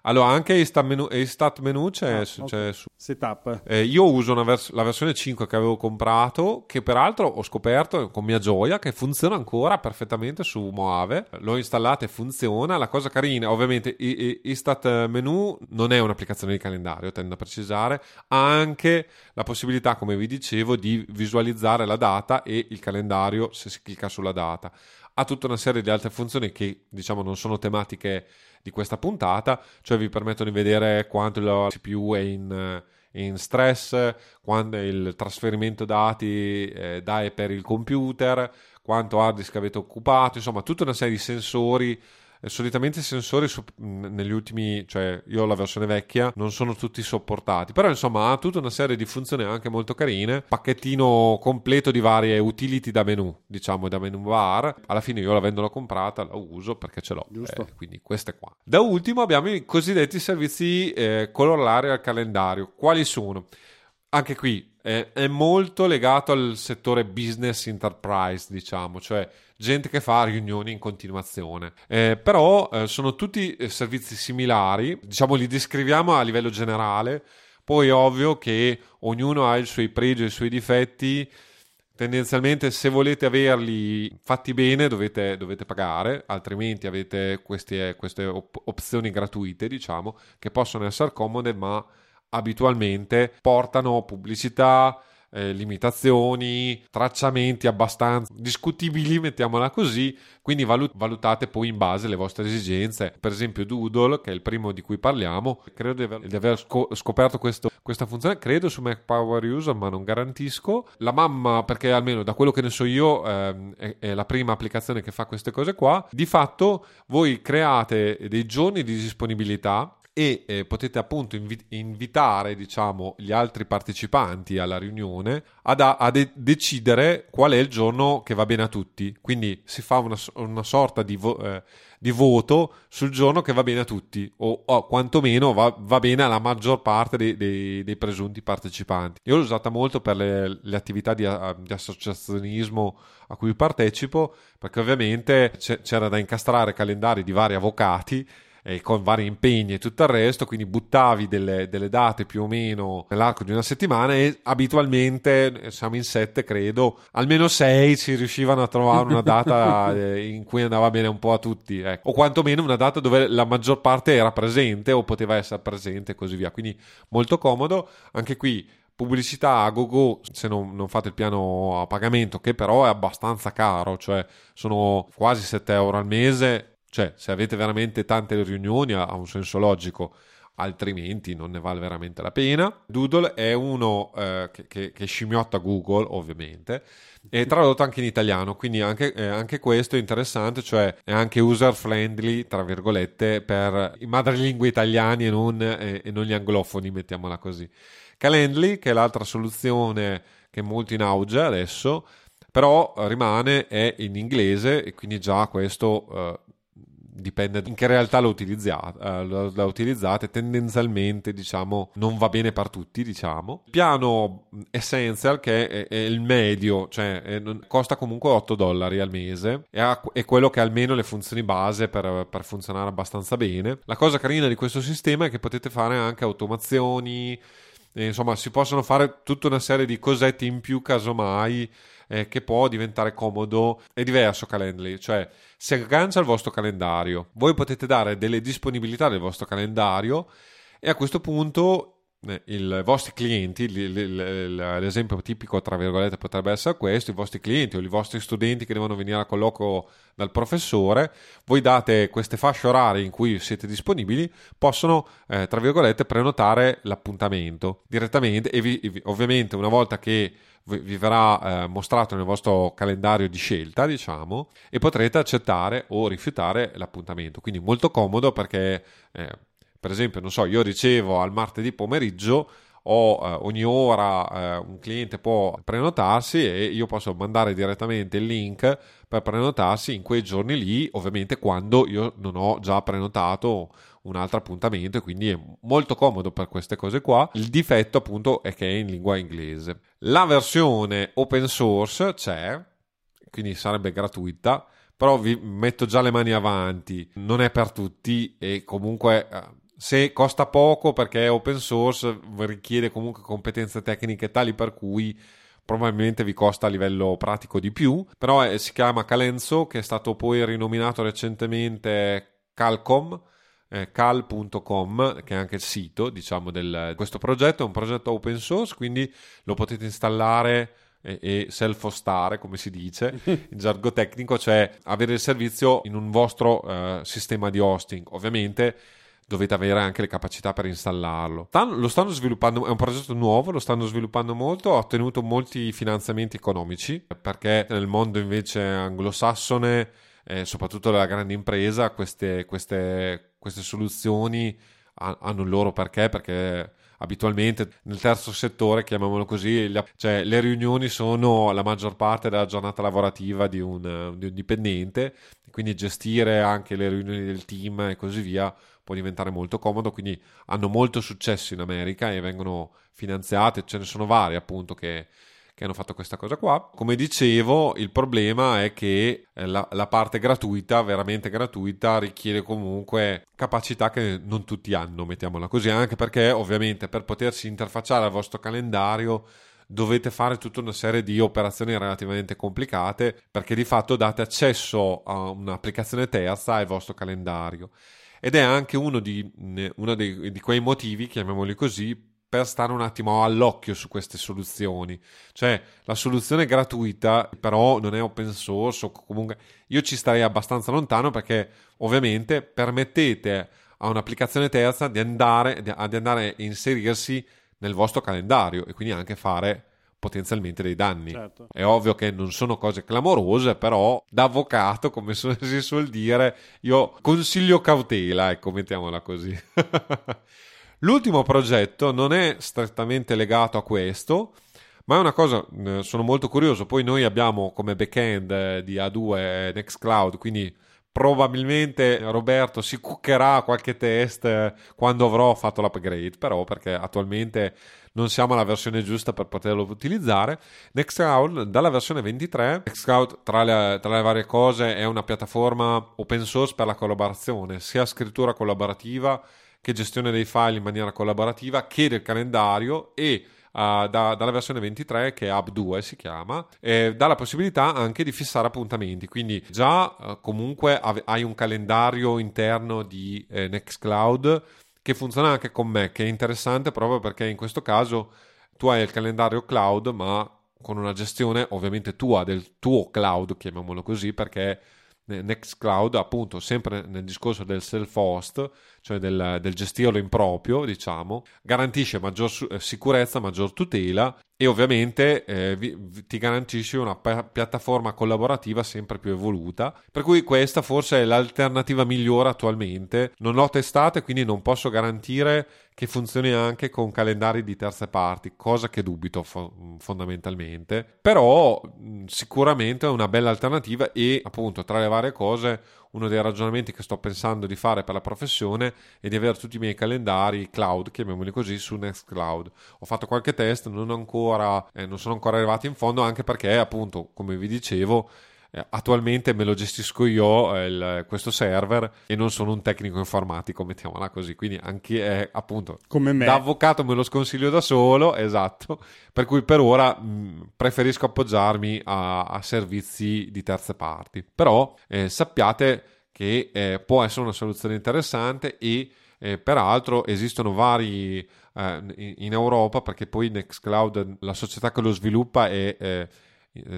Allora, anche Istat menu, Istat menu c'è, ah, okay. c'è su. Setup. Eh, io uso vers- la versione 5 che avevo comprato, che peraltro ho scoperto con mia gioia che funziona ancora perfettamente su Moave. L'ho installata e funziona. La cosa carina, ovviamente, I- I- Istat menu non è un'applicazione di calendario, tendo a precisare, ha anche la possibilità, come vi dicevo, di visualizzare la data e il calendario se si clicca sulla data. Ha tutta una serie di altre funzioni che, diciamo, non sono tematiche di questa puntata, cioè vi permettono di vedere quanto la CPU è in, in stress, quando il trasferimento dati eh, dà per il computer, quanto hard disk avete occupato, insomma tutta una serie di sensori solitamente i sensori su, negli ultimi, cioè io ho la versione vecchia, non sono tutti sopportati, però insomma ha tutta una serie di funzioni anche molto carine, pacchettino completo di varie utility da menu, diciamo da menu bar, alla fine io l'avendola comprata la uso perché ce l'ho, Giusto. Eh, quindi queste qua. Da ultimo abbiamo i cosiddetti servizi eh, corollari al calendario, quali sono? Anche qui eh, è molto legato al settore business enterprise, diciamo, cioè gente che fa riunioni in continuazione. Eh, però eh, sono tutti eh, servizi similari, diciamo li descriviamo a livello generale, poi è ovvio che ognuno ha i suoi pregi e i suoi difetti. Tendenzialmente, se volete averli fatti bene, dovete, dovete pagare, altrimenti avete queste, queste op- opzioni gratuite, diciamo, che possono essere comode, ma abitualmente portano pubblicità, eh, limitazioni, tracciamenti abbastanza discutibili, mettiamola così, quindi valutate poi in base alle vostre esigenze. Per esempio Doodle, che è il primo di cui parliamo, credo di aver, di aver scoperto questo, questa funzione, credo su Mac Power User, ma non garantisco. La mamma, perché almeno da quello che ne so io, ehm, è, è la prima applicazione che fa queste cose qua, di fatto voi create dei giorni di disponibilità e eh, potete appunto invi- invitare diciamo gli altri partecipanti alla riunione ad a, a de- decidere qual è il giorno che va bene a tutti. Quindi si fa una, una sorta di, vo- eh, di, voto sul giorno che va bene a tutti o, o quantomeno va, va, bene alla maggior parte dei, dei, dei, presunti partecipanti. Io l'ho usata molto per le, le attività di, di associazionismo a cui partecipo perché ovviamente c'era da incastrare calendari di vari avvocati eh, con vari impegni e tutto il resto, quindi buttavi delle, delle, date più o meno nell'arco di una settimana e abitualmente, eh, siamo in sette credo, almeno sei si riuscivano a trovare una data <laughs> eh, in cui andava bene un po' a tutti, ecco. o quantomeno una data dove la maggior parte era presente o poteva essere presente e così via, quindi molto comodo, anche qui pubblicità a GoGo se non, non, fate il piano a pagamento che però è abbastanza caro cioè sono quasi 7 euro al mese cioè, se avete veramente tante riunioni ha un senso logico, altrimenti non ne vale veramente la pena. Doodle è uno eh, che, che, che, scimiotta Google, ovviamente, e tradotto anche in italiano, quindi anche, eh, anche, questo è interessante, cioè è anche user friendly, tra virgolette, per i madrelingua italiani e non, eh, e non gli anglofoni, mettiamola così. Calendly, che è l'altra soluzione che è molto in auge adesso, però rimane è in inglese e quindi già questo eh, dipende in che realtà utilizzate, lo, la utilizzate tendenzialmente diciamo non va bene per tutti diciamo. Piano essential che è, è il medio cioè è, costa comunque 8 dollari al mese e ha, è quello che ha almeno le funzioni base per, per funzionare abbastanza bene. La cosa carina di questo sistema è che potete fare anche automazioni insomma si possono fare tutta una serie di cosetti in più casomai eh, che può diventare comodo è diverso Calendly, cioè si aggancia al vostro calendario, voi potete dare delle disponibilità del vostro calendario e a questo punto i vostri clienti, l'esempio tipico tra virgolette potrebbe essere questo, i vostri clienti o i vostri studenti che devono venire a colloquio dal professore, voi date queste fasce orarie in cui siete disponibili, possono eh, tra virgolette prenotare l'appuntamento direttamente e vi, ovviamente una volta che vi verrà eh, mostrato nel vostro calendario di scelta, diciamo, e potrete accettare o rifiutare l'appuntamento. Quindi molto comodo perché, eh, per esempio, non so, io ricevo al martedì pomeriggio o eh, ogni ora eh, un cliente può prenotarsi e io posso mandare direttamente il link per prenotarsi in quei giorni lì, ovviamente quando io non ho già prenotato un altro appuntamento quindi è molto comodo per queste cose qua. Il difetto appunto è che è in lingua inglese. La versione open source c'è, quindi sarebbe gratuita, però vi metto già le mani avanti, non è per tutti e comunque eh, se costa poco perché è open source richiede comunque competenze tecniche tali per cui probabilmente vi costa a livello pratico di più, però è, si chiama Calenzo che è stato poi rinominato recentemente Calcom eh, cal.com che è anche il sito diciamo del, questo progetto. È un progetto open source quindi lo potete installare e, e self-hostare come si dice. <laughs> In gergo tecnico cioè avere il servizio in un vostro eh, sistema di hosting. Ovviamente dovete avere anche le capacità per installarlo. lo stanno sviluppando, è un progetto nuovo, lo stanno sviluppando molto, ha ottenuto molti finanziamenti economici perché nel mondo invece anglosassone, eh, soprattutto della grande impresa, queste, queste, queste soluzioni hanno il loro perché, perché abitualmente nel terzo settore, chiamiamolo così, le, cioè, le riunioni sono la maggior parte della giornata lavorativa di un, di un dipendente, quindi gestire anche le riunioni del team e così via può diventare molto comodo, quindi hanno molto successo in America e vengono finanziate, ce ne sono varie appunto che, che hanno fatto questa cosa qua. Come dicevo, il problema è che eh, la, la, parte gratuita, veramente gratuita, richiede comunque capacità che non tutti hanno, mettiamola così, anche perché ovviamente per potersi interfacciare al vostro calendario dovete fare tutta una serie di operazioni relativamente complicate perché di fatto date accesso a un'applicazione terza al vostro calendario ed è anche uno di, uno dei, di quei motivi, chiamiamoli così, per stare un attimo all'occhio su queste soluzioni. Cioè, la soluzione gratuita, però non è open source o comunque io ci starei abbastanza lontano perché ovviamente permettete a un'applicazione terza di andare, di andare a inserirsi nel vostro calendario e quindi anche fare potenzialmente dei danni. Certo. È ovvio che non sono cose clamorose, però da avvocato, come <laughs> si suol dire, io consiglio cautela, ecco, mettiamola così. <laughs> L'ultimo progetto non è strettamente legato a questo, ma è una cosa, eh, sono molto curioso. Poi noi abbiamo come backend eh, di A2 Nextcloud, quindi probabilmente Roberto si cuccherà qualche test eh, quando avrò fatto l'upgrade, però perché attualmente non siamo alla versione giusta per poterlo utilizzare. Nextcloud dalla versione 23, Nextcloud tra le, tra le varie cose è una piattaforma open source per la collaborazione, sia scrittura collaborativa che gestione dei file in maniera collaborativa, che del calendario e da, dalla versione 23 che è Hub 2 si chiama dà la possibilità anche di fissare appuntamenti. Quindi già uh, comunque hai un calendario interno di eh, Nextcloud che funziona anche con Mac è interessante proprio perché in questo caso tu hai il calendario cloud ma con una gestione ovviamente tua del tuo cloud chiamiamolo così perché Nextcloud appunto sempre nel discorso del self-host cioè del, del gestirlo in proprio, diciamo, garantisce maggior eh, sicurezza, maggior tutela e ovviamente eh, vi, ti garantisce una pa- piattaforma collaborativa sempre più evoluta. Per cui questa forse è l'alternativa migliore attualmente. Non l'ho testata quindi non posso garantire che funzioni anche con calendari di terze parti, cosa che dubito fo- fondamentalmente. Però sicuramente è una bella alternativa e appunto tra le varie cose uno dei ragionamenti che sto pensando di fare per la professione è di avere tutti i miei calendari cloud, chiamiamoli così, su Nextcloud. Ho fatto qualche test, non, ancora, eh, non sono ancora arrivati in fondo, anche perché, appunto, come vi dicevo, attualmente me lo gestisco io eh, il, questo server e non sono un tecnico informatico, mettiamola così. Quindi anche eh, appunto come me. da avvocato me lo sconsiglio da solo, esatto. Per cui per ora mh, preferisco appoggiarmi a, a, servizi di terze parti. Però eh, sappiate che eh, può essere una soluzione interessante e eh, peraltro esistono vari in Europa perché poi Nextcloud la società che lo sviluppa è eh,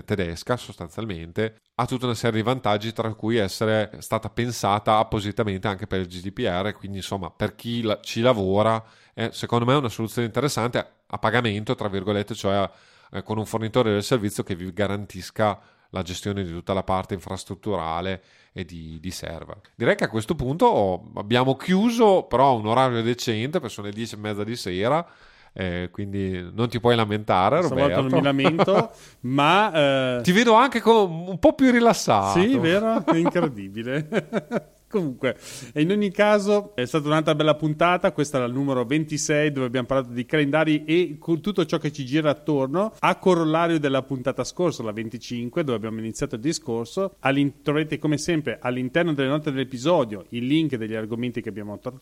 tedesca sostanzialmente ha tutta una serie di vantaggi tra cui essere stata pensata appositamente anche per il GDPR quindi insomma per chi la, ci lavora è secondo me una soluzione interessante a pagamento tra virgolette cioè eh, con un fornitore del servizio che vi garantisca la gestione di tutta la parte infrastrutturale e di, di server. Direi che a questo punto abbiamo chiuso però a un orario decente, perché sono le 10 e mezza di sera. Eh, quindi non ti puoi lamentare, Roberto. non mi lamento, <laughs> ma... Eh... Ti vedo anche un po' più rilassato. Sì, vero? È incredibile. <laughs> Comunque, in ogni caso è stata un'altra bella puntata, questa era il numero 26 dove abbiamo parlato di calendari e tutto ciò che ci gira attorno, a corollario della puntata scorsa, la 25, dove abbiamo iniziato il discorso. Troverete come sempre all'interno delle note dell'episodio il link degli argomenti che abbiamo tra-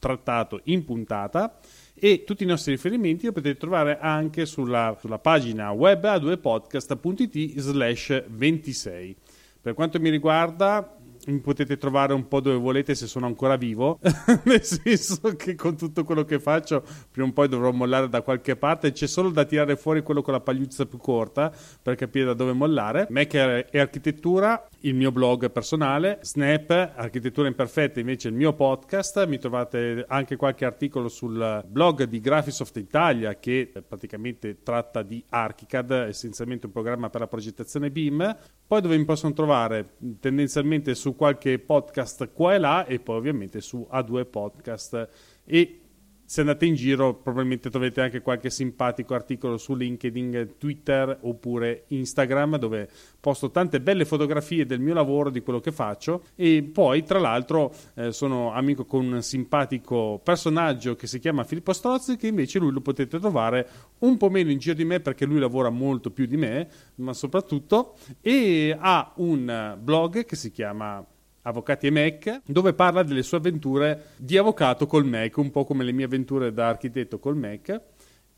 trattato in puntata e tutti i nostri riferimenti li potete trovare anche sulla, sulla pagina web a2podcast.it slash 26. Per quanto mi riguarda, mi potete trovare un po' dove volete se sono ancora vivo, <laughs> nel senso che con tutto quello che faccio prima o poi dovrò mollare da qualche parte, c'è solo da tirare fuori quello con la pagliuzza più corta per capire da dove mollare. Mac e architettura, il mio blog personale, Snap, architettura imperfetta invece il mio podcast, mi trovate anche qualche articolo sul blog di Graphisoft Italia che praticamente tratta di Archicad, essenzialmente un programma per la progettazione BIM, poi dove mi possono trovare? Tendenzialmente su qualche podcast qua e là e poi ovviamente su A2 Podcast. E se andate in giro probabilmente troverete anche qualche simpatico articolo su LinkedIn, Twitter oppure Instagram dove posto tante belle fotografie del mio lavoro, di quello che faccio. E poi tra l'altro eh, sono amico con un simpatico personaggio che si chiama Filippo Strozzi che invece lui lo potete trovare un po' meno in giro di me perché lui lavora molto più di me ma soprattutto e ha un blog che si chiama Avvocati e Mac, dove parla delle sue avventure di avvocato col Mac, un po' come le mie avventure da architetto col Mac.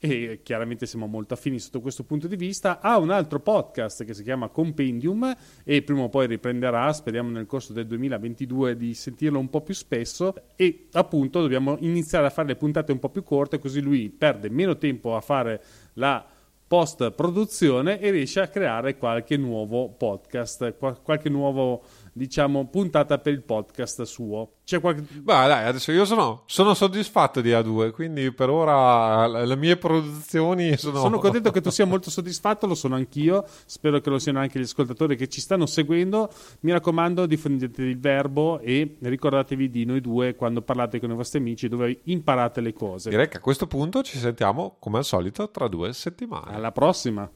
e chiaramente siamo molto affini sotto questo punto di vista. Ha un altro podcast che si chiama Compendium e prima o poi riprenderà, speriamo nel corso del 2022 di sentirlo un po' più spesso e appunto dobbiamo iniziare a fare le puntate un po' più corte così lui perde meno tempo a fare la post produzione e riesce a creare qualche nuovo podcast, qualche nuovo diciamo, puntata per il podcast suo. C'è qualche... Beh, dai, adesso io sono, sono soddisfatto di A2, quindi per ora le mie produzioni sono... Sono contento che tu sia molto soddisfatto, lo sono anch'io, spero che lo siano anche gli ascoltatori che ci stanno seguendo. Mi raccomando, diffondete il verbo e ricordatevi di noi due quando parlate con i vostri amici dove imparate le cose. Direi che a questo punto ci sentiamo come al solito tra due settimane. Alla prossima!